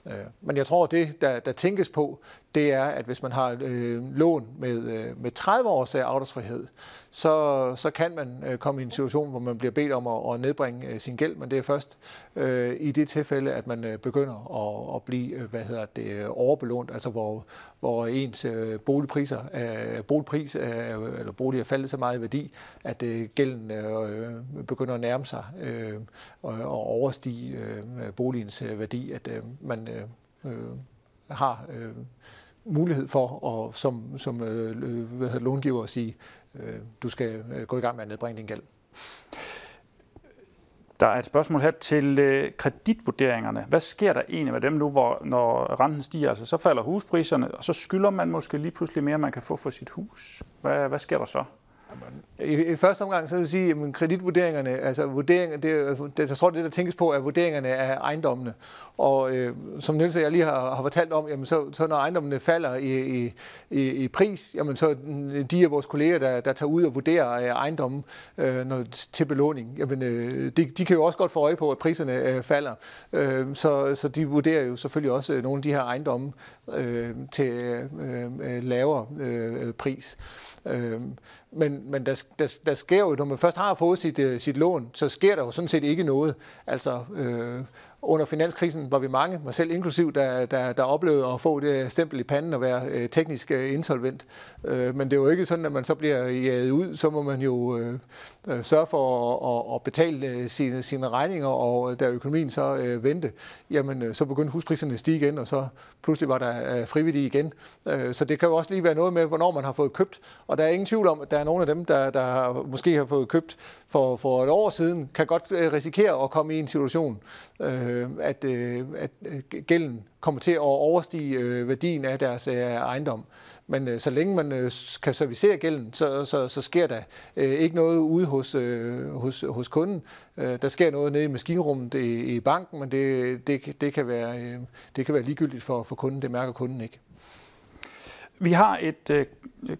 S3: Øh, men jeg tror, det, der, der tænkes på, det er, at hvis man har øh, lån med, øh, med 30 års øh, afdragsfrihed, så, så kan man øh, komme i en situation, hvor man bliver bedt om at, at nedbringe øh, sin gæld, men det er først øh, i det tilfælde, at man øh, begynder at, at blive øh, hvad hedder det, overbelånt, altså hvor, hvor ens øh, boligpriser, øh, boligpris øh, eller bolig er faldet så meget i værdi, at øh, gælden øh, begynder at nærme sig øh, og, og overstige øh, boligens øh, værdi, at øh, man øh, øh har øh, mulighed for at som, som øh, hvad hedder, långiver at sige, Øh, du skal øh, gå i gang med at nedbringe din gæld.
S1: Der er et spørgsmål her til øh, kreditvurderingerne. Hvad sker der egentlig med dem nu, hvor, når renten stiger? Altså, så falder huspriserne, og så skylder man måske lige pludselig mere, man kan få for sit hus. Hvad, hvad sker der så?
S3: I, I første omgang så vil jeg sige, at kreditvurderingerne, altså vurderinger, det, det, jeg tror, det der tænkes på, er vurderingerne af ejendommene. Og øh, som Niels og jeg lige har, har fortalt om, jamen så, så når ejendommene falder i, i, i, i pris, jamen så de af vores kolleger, der, der tager ud og vurderer øh, ejendommen øh, når, til belåning, jamen øh, de, de kan jo også godt få øje på, at priserne øh, falder. Øh, så, så de vurderer jo selvfølgelig også øh, nogle af de her ejendomme øh, til øh, øh lavere øh, pris. Øh, men men der, der, der sker jo, når man først har fået sit, øh, sit lån, så sker der jo sådan set ikke noget. Altså, øh, under finanskrisen var vi mange, mig selv inklusiv, der, der, der oplevede at få det stempel i panden og være øh, teknisk øh, insolvent. Øh, men det er jo ikke sådan, at man så bliver jaget ud, så må man jo øh, øh sørge for at, at, at betale øh, sine, sine regninger, og øh, da økonomien så øh, vendte, jamen øh, så begyndte huspriserne at stige igen, og så pludselig var der øh, frivillige igen. Øh, så det kan jo også lige være noget med, hvornår man har fået købt, og der er ingen tvivl om, at der er nogle af dem, der, der måske har fået købt for, for et år siden, kan godt øh, risikere at komme i en situation, øh, Øh, at, øh, at øh, gælden kommer til at overstige øh, værdien af deres øh, ejendom. Men øh, så længe man øh, kan servicere gælden, så, så, så sker der øh, ikke noget ude hos, øh, hos, hos kunden. Øh, der sker noget nede i maskinrummet i, i banken, men det, det, det, kan være, øh, det kan være ligegyldigt for, for kunden. Det mærker kunden ikke.
S1: Vi har et øh,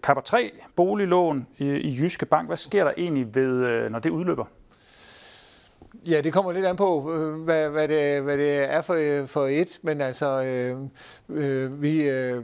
S1: Kapper 3 boliglån i, i Jyske Bank. Hvad sker der egentlig ved, øh, når det udløber?
S3: Ja, det kommer lidt an på, øh, hvad, hvad, det, hvad det er for, øh, for et, men altså, øh, øh, vi... Øh,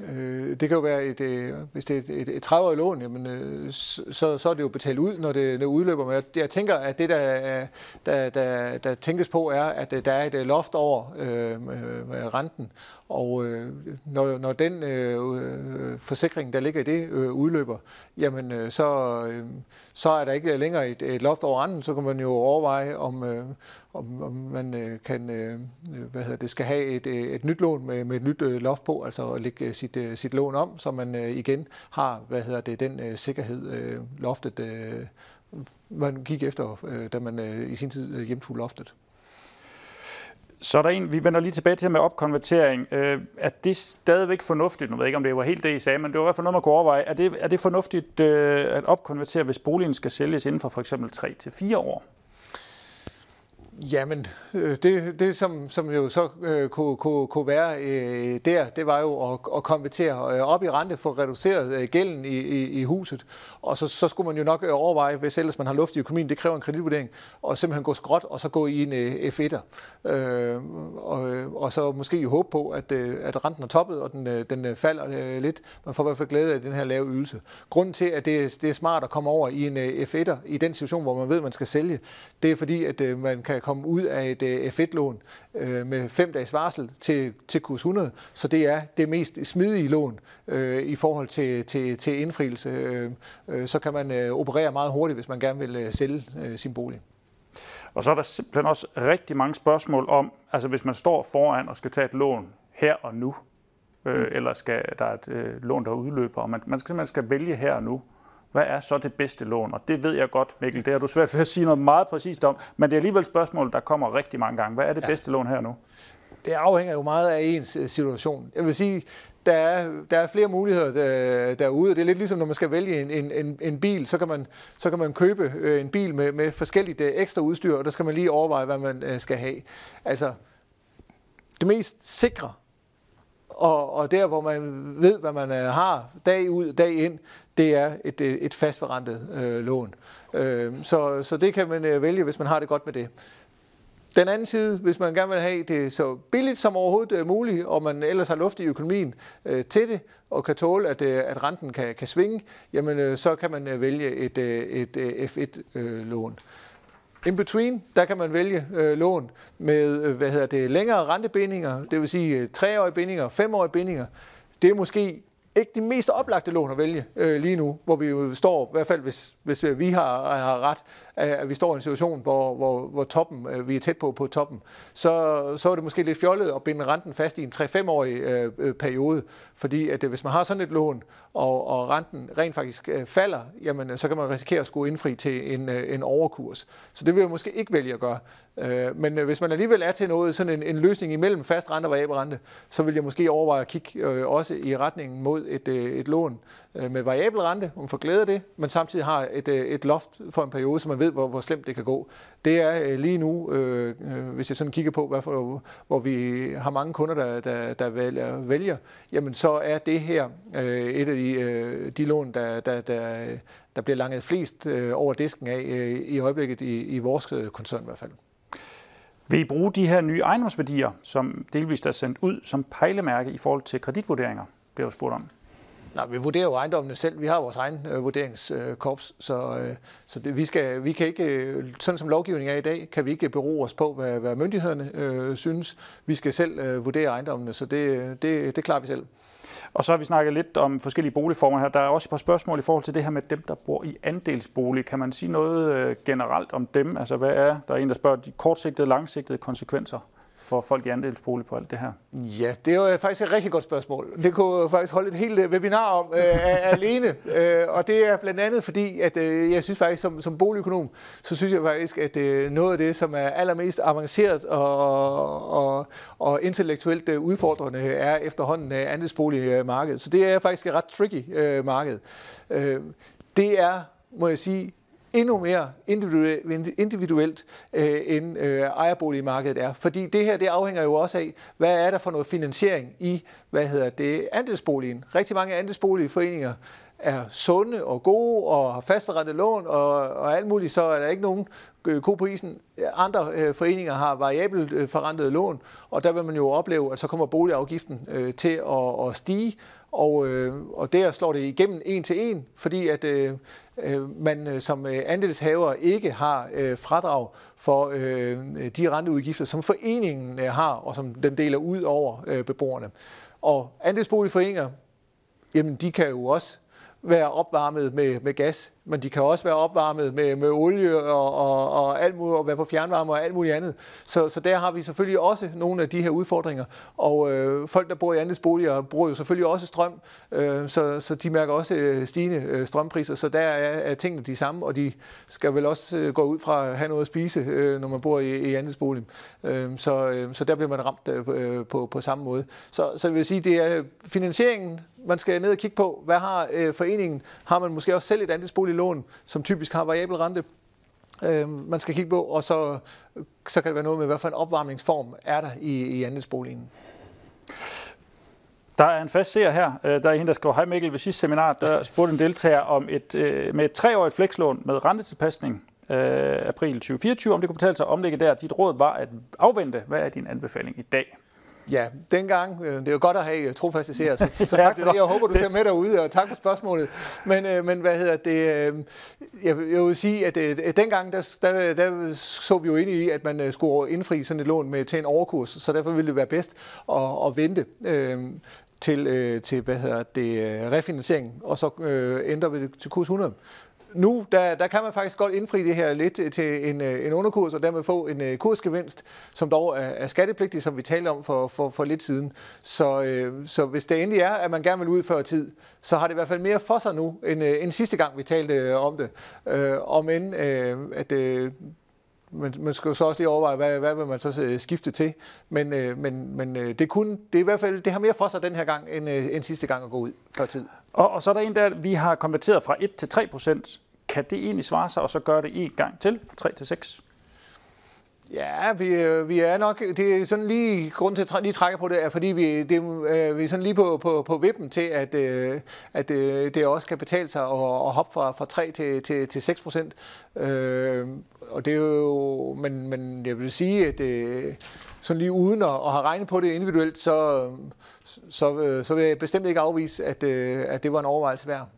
S3: Øh, det kan jo være, et, øh, hvis det er et, et, et 30-årigt lån, jamen, øh, så, så er det jo betalt ud, når det, når det udløber. Men jeg, jeg tænker, at det, der, der, der, der tænkes på, er, at øh, der er et loft over øh, med renten. Og øh, når, når den øh, øh, forsikring, der ligger i det, øh, udløber, jamen øh, så, øh, så er der ikke længere et, et loft over renten. Så kan man jo overveje, om, øh, om, om man øh, kan, øh, øh hvad hedder det, skal have et, øh, et nyt lån med, med et nyt øh, loft på, altså at lægge sit, øh, sit lån om, så man øh, igen har, hvad hedder det, den øh, sikkerhed, øh, loftet, øh, man gik efter, øh, da man øh, i sin tid øh, hjemtog loftet.
S1: Så er der en, vi vender lige tilbage til med opkonvertering. Øh, er det stadigvæk fornuftigt? Nu ved jeg ikke, om det var helt det, I sagde, men det var i hvert fald noget, man kunne overveje. Er det, er det fornuftigt øh, at opkonvertere, hvis boligen skal sælges inden for for eksempel 3-4 år?
S3: Jamen, øh, det, det som, som jo så øh, kunne, kunne, kunne være øh, der, det var jo at, at konvertere øh, op i rente, for reduceret øh, gælden i, i, i huset. Og så, så skulle man jo nok øh, overveje, hvis ellers man har luft i økonomien, det kræver en kreditvurdering, og simpelthen gå skråt, og så gå i en øh, F1'er. Øh, og, øh, og så måske jo håbe på, at, øh, at renten er toppet, og den, øh, den falder øh, lidt. Man får i hvert fald glæde af den her lave ydelse. Grunden til, at det, det er smart at komme over i en øh, F1'er, i den situation, hvor man ved, at man skal sælge, det er fordi, at øh, man kan komme ud af et øh, F1-lån øh, med fem dages varsel til, til kurs 100, så det er det mest smidige lån øh, i forhold til, til, til indfrielse. Øh, øh, så kan man øh, operere meget hurtigt, hvis man gerne vil øh, sælge øh, sin bolig.
S1: Og så er der simpelthen også rigtig mange spørgsmål om, altså hvis man står foran og skal tage et lån her og nu, øh, mm. eller skal der er et øh, lån, der udløber, og man, man skal simpelthen skal vælge her og nu, hvad er så det bedste lån? Og det ved jeg godt, Mikkel, det har du svært ved at sige noget meget præcist om, men det er alligevel et spørgsmål, der kommer rigtig mange gange. Hvad er det ja. bedste lån her nu?
S3: Det afhænger jo meget af ens øh, situation. Jeg vil sige, der er, der er flere muligheder der, derude. Det er lidt ligesom, når man skal vælge en, en, en, en bil, så kan man, så kan man købe øh, en bil med, med forskelligt øh, ekstra udstyr, og der skal man lige overveje, hvad man skal have. Altså, det mest sikre, og, og der, hvor man ved, hvad man øh, har dag ud, dag ind, det er et, øh, et fastforrentet øh, lån. Øh, så, så det kan man øh, vælge, hvis man har det godt med det. Den anden side, hvis man gerne vil have det så billigt som overhovedet muligt, og man ellers har luft i økonomien øh, til det, og kan tåle, at, at renten kan, kan svinge, jamen øh, så kan man vælge et, et, et F1-lån. Øh, In between, der kan man vælge øh, lån med øh, hvad hedder det, længere rentebindinger, det vil sige øh, treårige bindinger, femårige bindinger. Det er måske ikke de mest oplagte lån at vælge øh, lige nu, hvor vi jo står, i hvert fald hvis, hvis vi har, har ret, at vi står i en situation, hvor, hvor, hvor toppen, øh, vi er tæt på på toppen, så, så er det måske lidt fjollet at binde renten fast i en 3-5-årig øh, øh, periode, fordi at øh, hvis man har sådan et lån, og, og renten rent faktisk øh, falder, jamen så kan man risikere at skulle indfri til en, øh, en overkurs. Så det vil jeg måske ikke vælge at gøre. Øh, men hvis man alligevel er til noget, sådan en, en løsning imellem fast rente og variabel rente, så vil jeg måske overveje at kigge øh, også i retningen mod et, øh, et lån øh, med variabel rente, om man får glæde af det, men samtidig har et, øh, et loft for en periode, så man ved, hvor, hvor slemt det kan gå. Det er øh, lige nu, øh, øh, hvis jeg sådan kigger på, hvad for, hvor vi har mange kunder, der, der, der vælger, vælger, jamen så er det her øh, et af de, øh, de lån, der, der, der, der bliver langet flest øh, over disken af øh, i øjeblikket i, i vores øh, koncern i hvert fald.
S1: Vil I bruge de her nye ejendomsværdier, som delvist er sendt ud som pejlemærke i forhold til kreditvurderinger, bliver der spurgt om?
S3: Nej, vi vurderer jo ejendommene selv. Vi har vores egen øh, vurderingskorps, øh, så, øh, så det, vi, skal, vi kan ikke, øh, sådan som lovgivningen er i dag, kan vi ikke bero os på, hvad, hvad myndighederne øh, synes. Vi skal selv øh, vurdere ejendommene, så det, det, det klarer vi selv.
S1: Og så har vi snakket lidt om forskellige boligformer her. Der er også et par spørgsmål i forhold til det her med dem, der bor i andelsbolig. Kan man sige noget øh, generelt om dem? Altså hvad er, der er en, der spørger, de kortsigtede og langsigtede konsekvenser for folk i andelsbolig på alt det her?
S3: Ja, det er jo faktisk et rigtig godt spørgsmål. Det kunne faktisk holde et helt øh, webinar om øh, alene. Øh, og det er blandt andet fordi, at øh, jeg synes faktisk, som, som boligøkonom, så synes jeg faktisk, at øh, noget af det, som er allermest avanceret og, og, og intellektuelt øh, udfordrende, er efterhånden øh, andelsboligmarkedet. Så det er faktisk et ret tricky øh, marked. Øh, det er, må jeg sige, endnu mere individuelt, øh, end øh, ejerboligmarkedet er. Fordi det her, det afhænger jo også af, hvad er der for noget finansiering i, hvad hedder det, andelsboligen. Rigtig mange andelsboligforeninger er sunde og gode og har fastforrettet lån og, og alt muligt, så er der ikke nogen øh, ko på isen. Andre øh, foreninger har variabelt øh, forrentet lån, og der vil man jo opleve, at så kommer boligafgiften øh, til at, at stige, og, øh, og der slår det igennem en til en, fordi at øh, øh man øh, som øh, andelshaver ikke har øh, fradrag for øh, de renteudgifter, som foreningen øh, har, og som den deler ud over øh, beboerne. Og andelsboligforeninger, jamen de kan jo også være opvarmet med, med gas, men de kan også være opvarmet med, med olie og, og, og alt muligt, og være på fjernvarme og alt muligt andet. Så, så der har vi selvfølgelig også nogle af de her udfordringer. Og øh, folk, der bor i andelsboliger, bruger jo selvfølgelig også strøm, øh, så, så de mærker også øh, stigende øh, strømpriser. Så der er, er tingene de samme, og de skal vel også øh, gå ud fra at have noget at spise, øh, når man bor i, i andelsbolig. Øh, så, øh, så der bliver man ramt øh, øh, på, på samme måde. Så, så jeg vil sige, det er finansieringen, man skal ned og kigge på. Hvad har øh, foreningen? Har man måske også selv et andelsbolig lån, som typisk har variabel rente, øh, man skal kigge på, og så, så kan det være noget med, hvad for en opvarmningsform er der i, i andelsboligen.
S1: Der er en fast seer her. Øh, der er en, der skriver, hej Mikkel, ved sidste seminar, der spurgte en deltager om et, øh, med et treårigt flekslån med rentetilpasning øh, april 2024, om det kunne betale sig at omlægge der. Dit råd var at afvente. Hvad er din anbefaling i dag?
S3: Ja, dengang. Øh, det er jo godt at have øh, trofaste seere, så, så tak for det. Jeg håber, du ser med derude, og tak for spørgsmålet. Men, øh, men hvad hedder det? Jeg vil sige, at dengang, der, der, der så vi jo ind i, at man skulle indfri sådan et lån med til en overkurs, så derfor ville det være bedst at, at vente til, til hvad hedder det, refinansiering, og så ændre vi det til kurs 100 nu, der, der kan man faktisk godt indfri det her lidt øh, til en, øh, en underkurs, og dermed få en øh, kursgevinst, som dog er, er skattepligtig, som vi talte om for, for, for lidt siden. Så, øh, så hvis det endelig er, at man gerne vil ud før tid, så har det i hvert fald mere for sig nu, end, end sidste gang vi talte om det. Øh, om end, øh, at øh, man, man skal jo så også lige overveje, hvad, hvad vil man så skifte til. Men, øh, men, men det, kunne, det er i hvert fald det har mere for sig den her gang, end, end sidste gang at gå ud før tid.
S1: Og, og så er der en der, vi har konverteret fra 1 til 3 procent. Kan det egentlig svare sig, og så gøre det en gang til, fra 3 til 6?
S3: Ja, vi, øh, vi er nok, det er sådan lige, grund til at lige trække på det, er fordi vi, det, øh, vi er sådan lige på, på, på vippen til, at, øh, at det også kan betale sig at, at hoppe fra, fra 3 til, til, til 6 procent. Øh, og det er jo, men, men jeg vil sige, at det, sådan lige uden at, at have regnet på det individuelt, så, så, så vil jeg bestemt ikke afvise, at, at det var en overvejelse værd.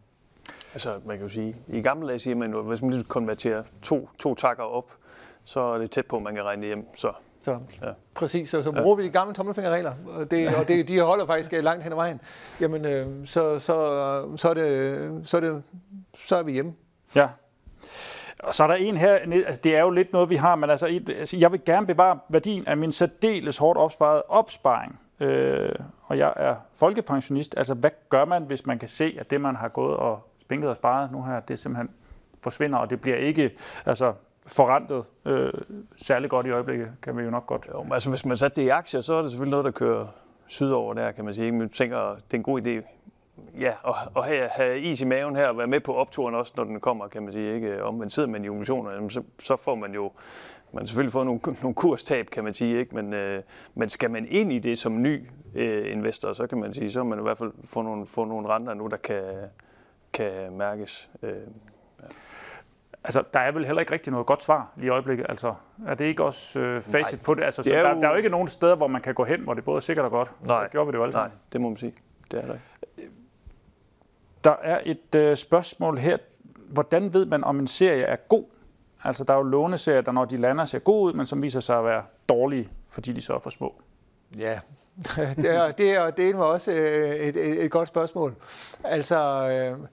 S2: Altså, man kan jo sige, i gamle dage siger man jo, hvis man konverterer to, to takker op, så er det tæt på, at man kan regne hjem. Så,
S3: så ja. præcis, så, så bruger ja. vi de gamle tommelfingerregler, og, det, og det, de holder faktisk langt hen ad vejen. Jamen, øh, så, så, så, er det, så, er det, så er vi hjemme.
S1: Ja. Og så er der en her, altså det er jo lidt noget, vi har, men altså, altså jeg vil gerne bevare værdien af min særdeles hårdt opsparede opsparing. Øh, og jeg er folkepensionist. Altså, hvad gør man, hvis man kan se, at det, man har gået og spinket og sparet nu her, det simpelthen forsvinder, og det bliver ikke, altså, forrentet øh, særlig godt i øjeblikket, kan vi jo nok godt.
S2: Jo, altså hvis man satte det i aktier, så er det selvfølgelig noget, der kører sydover der, kan man sige. Men tænker, det er en god idé ja, og, og have, have is i maven her og være med på opturen også, når den kommer, kan man sige. Ikke? Omvendt sidder man i obligationer, så, så får man jo man selvfølgelig fået nogle, nogle kurstab, kan man sige, ikke? Men, øh, men skal man ind i det som ny øh, investor, så kan man sige, så man i hvert fald får nogle, få nogle renter nu, der kan, kan mærkes. Øh,
S1: Altså, der er vel heller ikke rigtig noget godt svar lige i øjeblikket. Altså, er det ikke også øh, facit Nej, på det? Altså, det så der, jo... der er jo ikke nogen steder, hvor man kan gå hen, hvor det både er sikkert og godt.
S2: Nej,
S1: det gjorde vi det jo alle
S2: Nej, det må man sige. Det er der
S1: Der er et øh, spørgsmål her. Hvordan ved man, om en serie er god? Altså, der er jo låneserier, der når de lander ser gode ud, men som viser sig at være dårlige, fordi de så er for små.
S3: Ja, det er, det er, det er også øh, et, et, et godt spørgsmål. Altså, øh,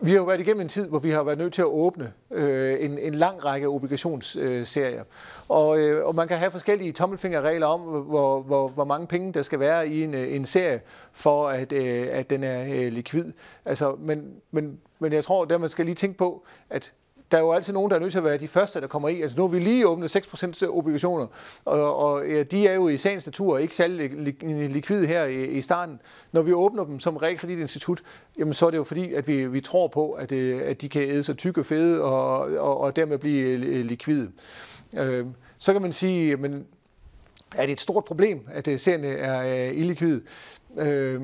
S3: vi har jo været igennem en tid, hvor vi har været nødt til at åbne øh, en, en lang række obligationsserier. Og, øh, og man kan have forskellige tommelfingerregler om, hvor, hvor, hvor mange penge der skal være i en, øh, en serie, for at, øh, at den er øh, likvid. Altså, men, men, men jeg tror, at man skal lige tænke på, at der er jo altid nogen, der er nødt til at være de første, der kommer i. Altså nu har vi lige åbnet 6% øh, obligationer, og, og ja, de er jo i sagens natur ikke særlig likvide her i, i starten. Når vi åbner dem som realkreditinstitut, jamen så er det jo fordi, at vi, vi tror på, at, øh, at de kan æde sig tykke og fede, og, og, og dermed blive øh, likvide. Øh, så kan man sige, men er det et stort problem, at øh, serierne er illikvide? Øh,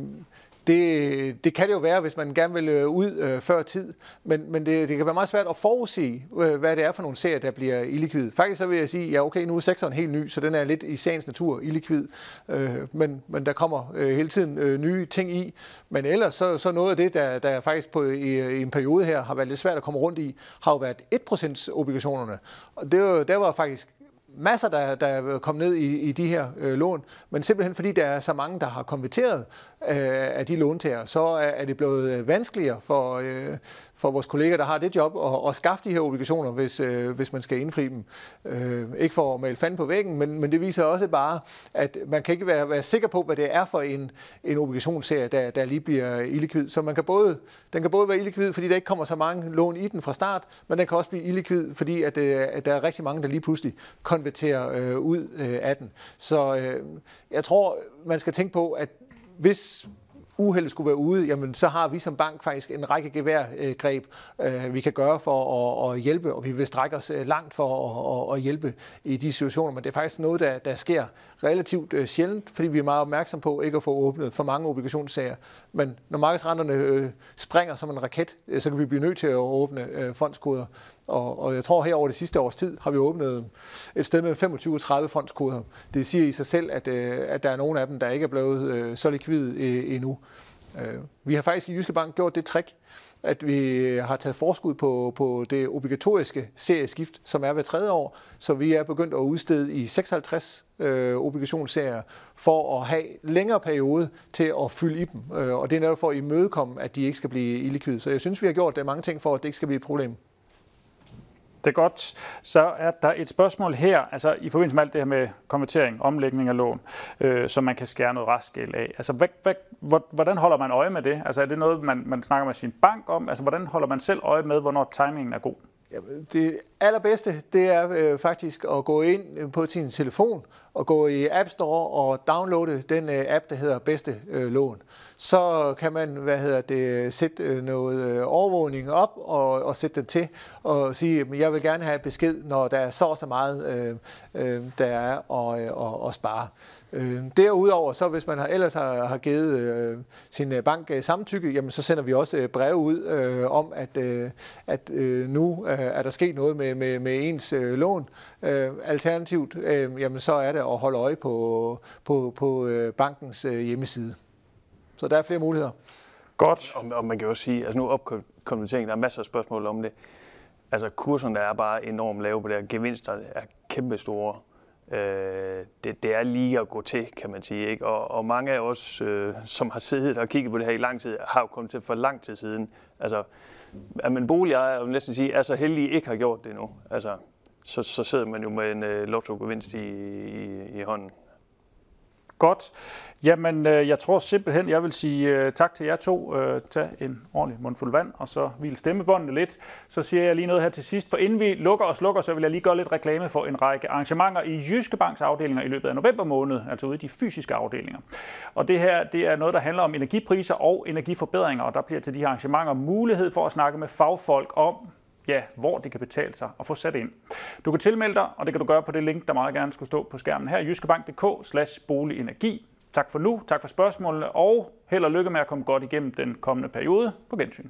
S3: det, det kan det jo være, hvis man gerne vil øh, ud øh, før tid, men, men det, det kan være meget svært at forudse, øh, hvad det er for nogle serier, der bliver illikvid. Faktisk så vil jeg sige, ja okay, nu er sekseren helt ny, så den er lidt i sagens natur illikvid, øh, men, men der kommer øh, hele tiden øh, nye ting i. Men ellers så, så noget af det, der, der faktisk på, i, i en periode her har været lidt svært at komme rundt i, har jo været 1% obligationerne. Og det var, der var faktisk masser, der, der er kommet ned i, i de her øh, lån, men simpelthen fordi der er så mange, der har konverteret øh, af de låntager, så er, er det blevet øh, vanskeligere for, øh, for vores kolleger, der har det job, at, at skaffe de her obligationer, hvis, øh, hvis man skal indfri dem. Øh, ikke for at male fanden på væggen, men, men det viser også bare, at man kan ikke være, være sikker på, hvad det er for en, en obligationsserie, der, der lige bliver illikvid. Så man kan både, den kan både være illikvid, fordi der ikke kommer så mange lån i den fra start, men den kan også blive illikvid, fordi at, øh, at der er rigtig mange, der lige pludselig konvertere øh, ud øh, af den. Så øh, jeg tror, man skal tænke på, at hvis uheldet skulle være ude, jamen så har vi som bank faktisk en række geværgreb, øh, øh, vi kan gøre for at, at hjælpe, og vi vil strække os øh, langt for at, at hjælpe i de situationer, men det er faktisk noget, der, der sker relativt øh, sjældent, fordi vi er meget opmærksom på ikke at få åbnet for mange obligationssager. Men når markedsrenterne øh, springer som en raket, så kan vi blive nødt til at åbne fondskoder. Og, og jeg tror her over det sidste års tid har vi åbnet et sted med 25 30 fondskoder. Det siger i sig selv, at, øh, at der er nogle af dem, der ikke er blevet øh, så likvide øh, endnu. Vi har faktisk i Jyske Bank gjort det trick, at vi har taget forskud på, på det obligatoriske serieskift, som er hver tredje år. Så vi er begyndt at udstede i 56 øh, obligationsserier for at have længere periode til at fylde i dem. Og det er netop for at imødekomme, at de ikke skal blive illikvide. Så jeg synes, vi har gjort det mange ting for, at det ikke skal blive et problem.
S1: Det er godt. Så er der et spørgsmål her, altså i forbindelse med alt det her med konvertering, omlægning af lån, øh, som man kan skære noget restgæld af. Altså, hvad, hvad, hvordan holder man øje med det? Altså, er det noget, man, man snakker med sin bank om? Altså, hvordan holder man selv øje med, hvornår timingen er god?
S3: Ja, det allerbedste, det er øh, faktisk at gå ind øh, på sin telefon og gå i App Store og downloade den øh, app, der hedder Bedste øh, Lån. Så kan man hvad hedder det, sætte øh, noget øh, overvågning op og, og sætte den til og sige, at jeg vil gerne have besked, når der er så og så meget, øh, øh, der er at, øh, at, at spare. Øh, derudover, så hvis man har, ellers har, har givet øh, sin øh, bank øh, samtykke, jamen, så sender vi også øh, breve ud øh, om, at, øh, at øh, nu øh, er der sket noget med, med, med ens øh, lån. Øh, alternativt, øh, jamen, så er det at holde øje på, på, på øh, bankens øh, hjemmeside. Så der er flere muligheder.
S2: Godt. Og, og man kan jo også sige, altså nu opkonvertering, der er masser af spørgsmål om det. Altså kurserne er bare enormt lave på det, gevinsterne er kæmpe store. Øh, det, det er lige at gå til, kan man sige. Ikke? Og, og mange af os, øh, som har siddet og kigget på det her i lang tid, har jo kommet til for lang tid siden. Altså, at man boligejer, jeg vil næsten sige, er så heldig, ikke har gjort det nu. Altså, så, så sidder man jo med en øh, lotto-gevinst i, i, i hånden.
S1: Godt. Jamen, øh, jeg tror simpelthen, jeg vil sige øh, tak til jer to. Øh, tag en ordentlig mundfuld vand, og så hvil stemmebåndene lidt. Så siger jeg lige noget her til sidst. For inden vi lukker og slukker, så vil jeg lige gøre lidt reklame for en række arrangementer i Jyske Banks afdelinger i løbet af november måned, altså ude i de fysiske afdelinger. Og det her, det er noget, der handler om energipriser og energiforbedringer, og der bliver til de her arrangementer mulighed for at snakke med fagfolk om, ja, hvor det kan betale sig at få sat ind. Du kan tilmelde dig, og det kan du gøre på det link, der meget gerne skulle stå på skærmen her, jyskebank.dk slash boligenergi. Tak for nu, tak for spørgsmålene, og held og lykke med at komme godt igennem den kommende periode. På gensyn.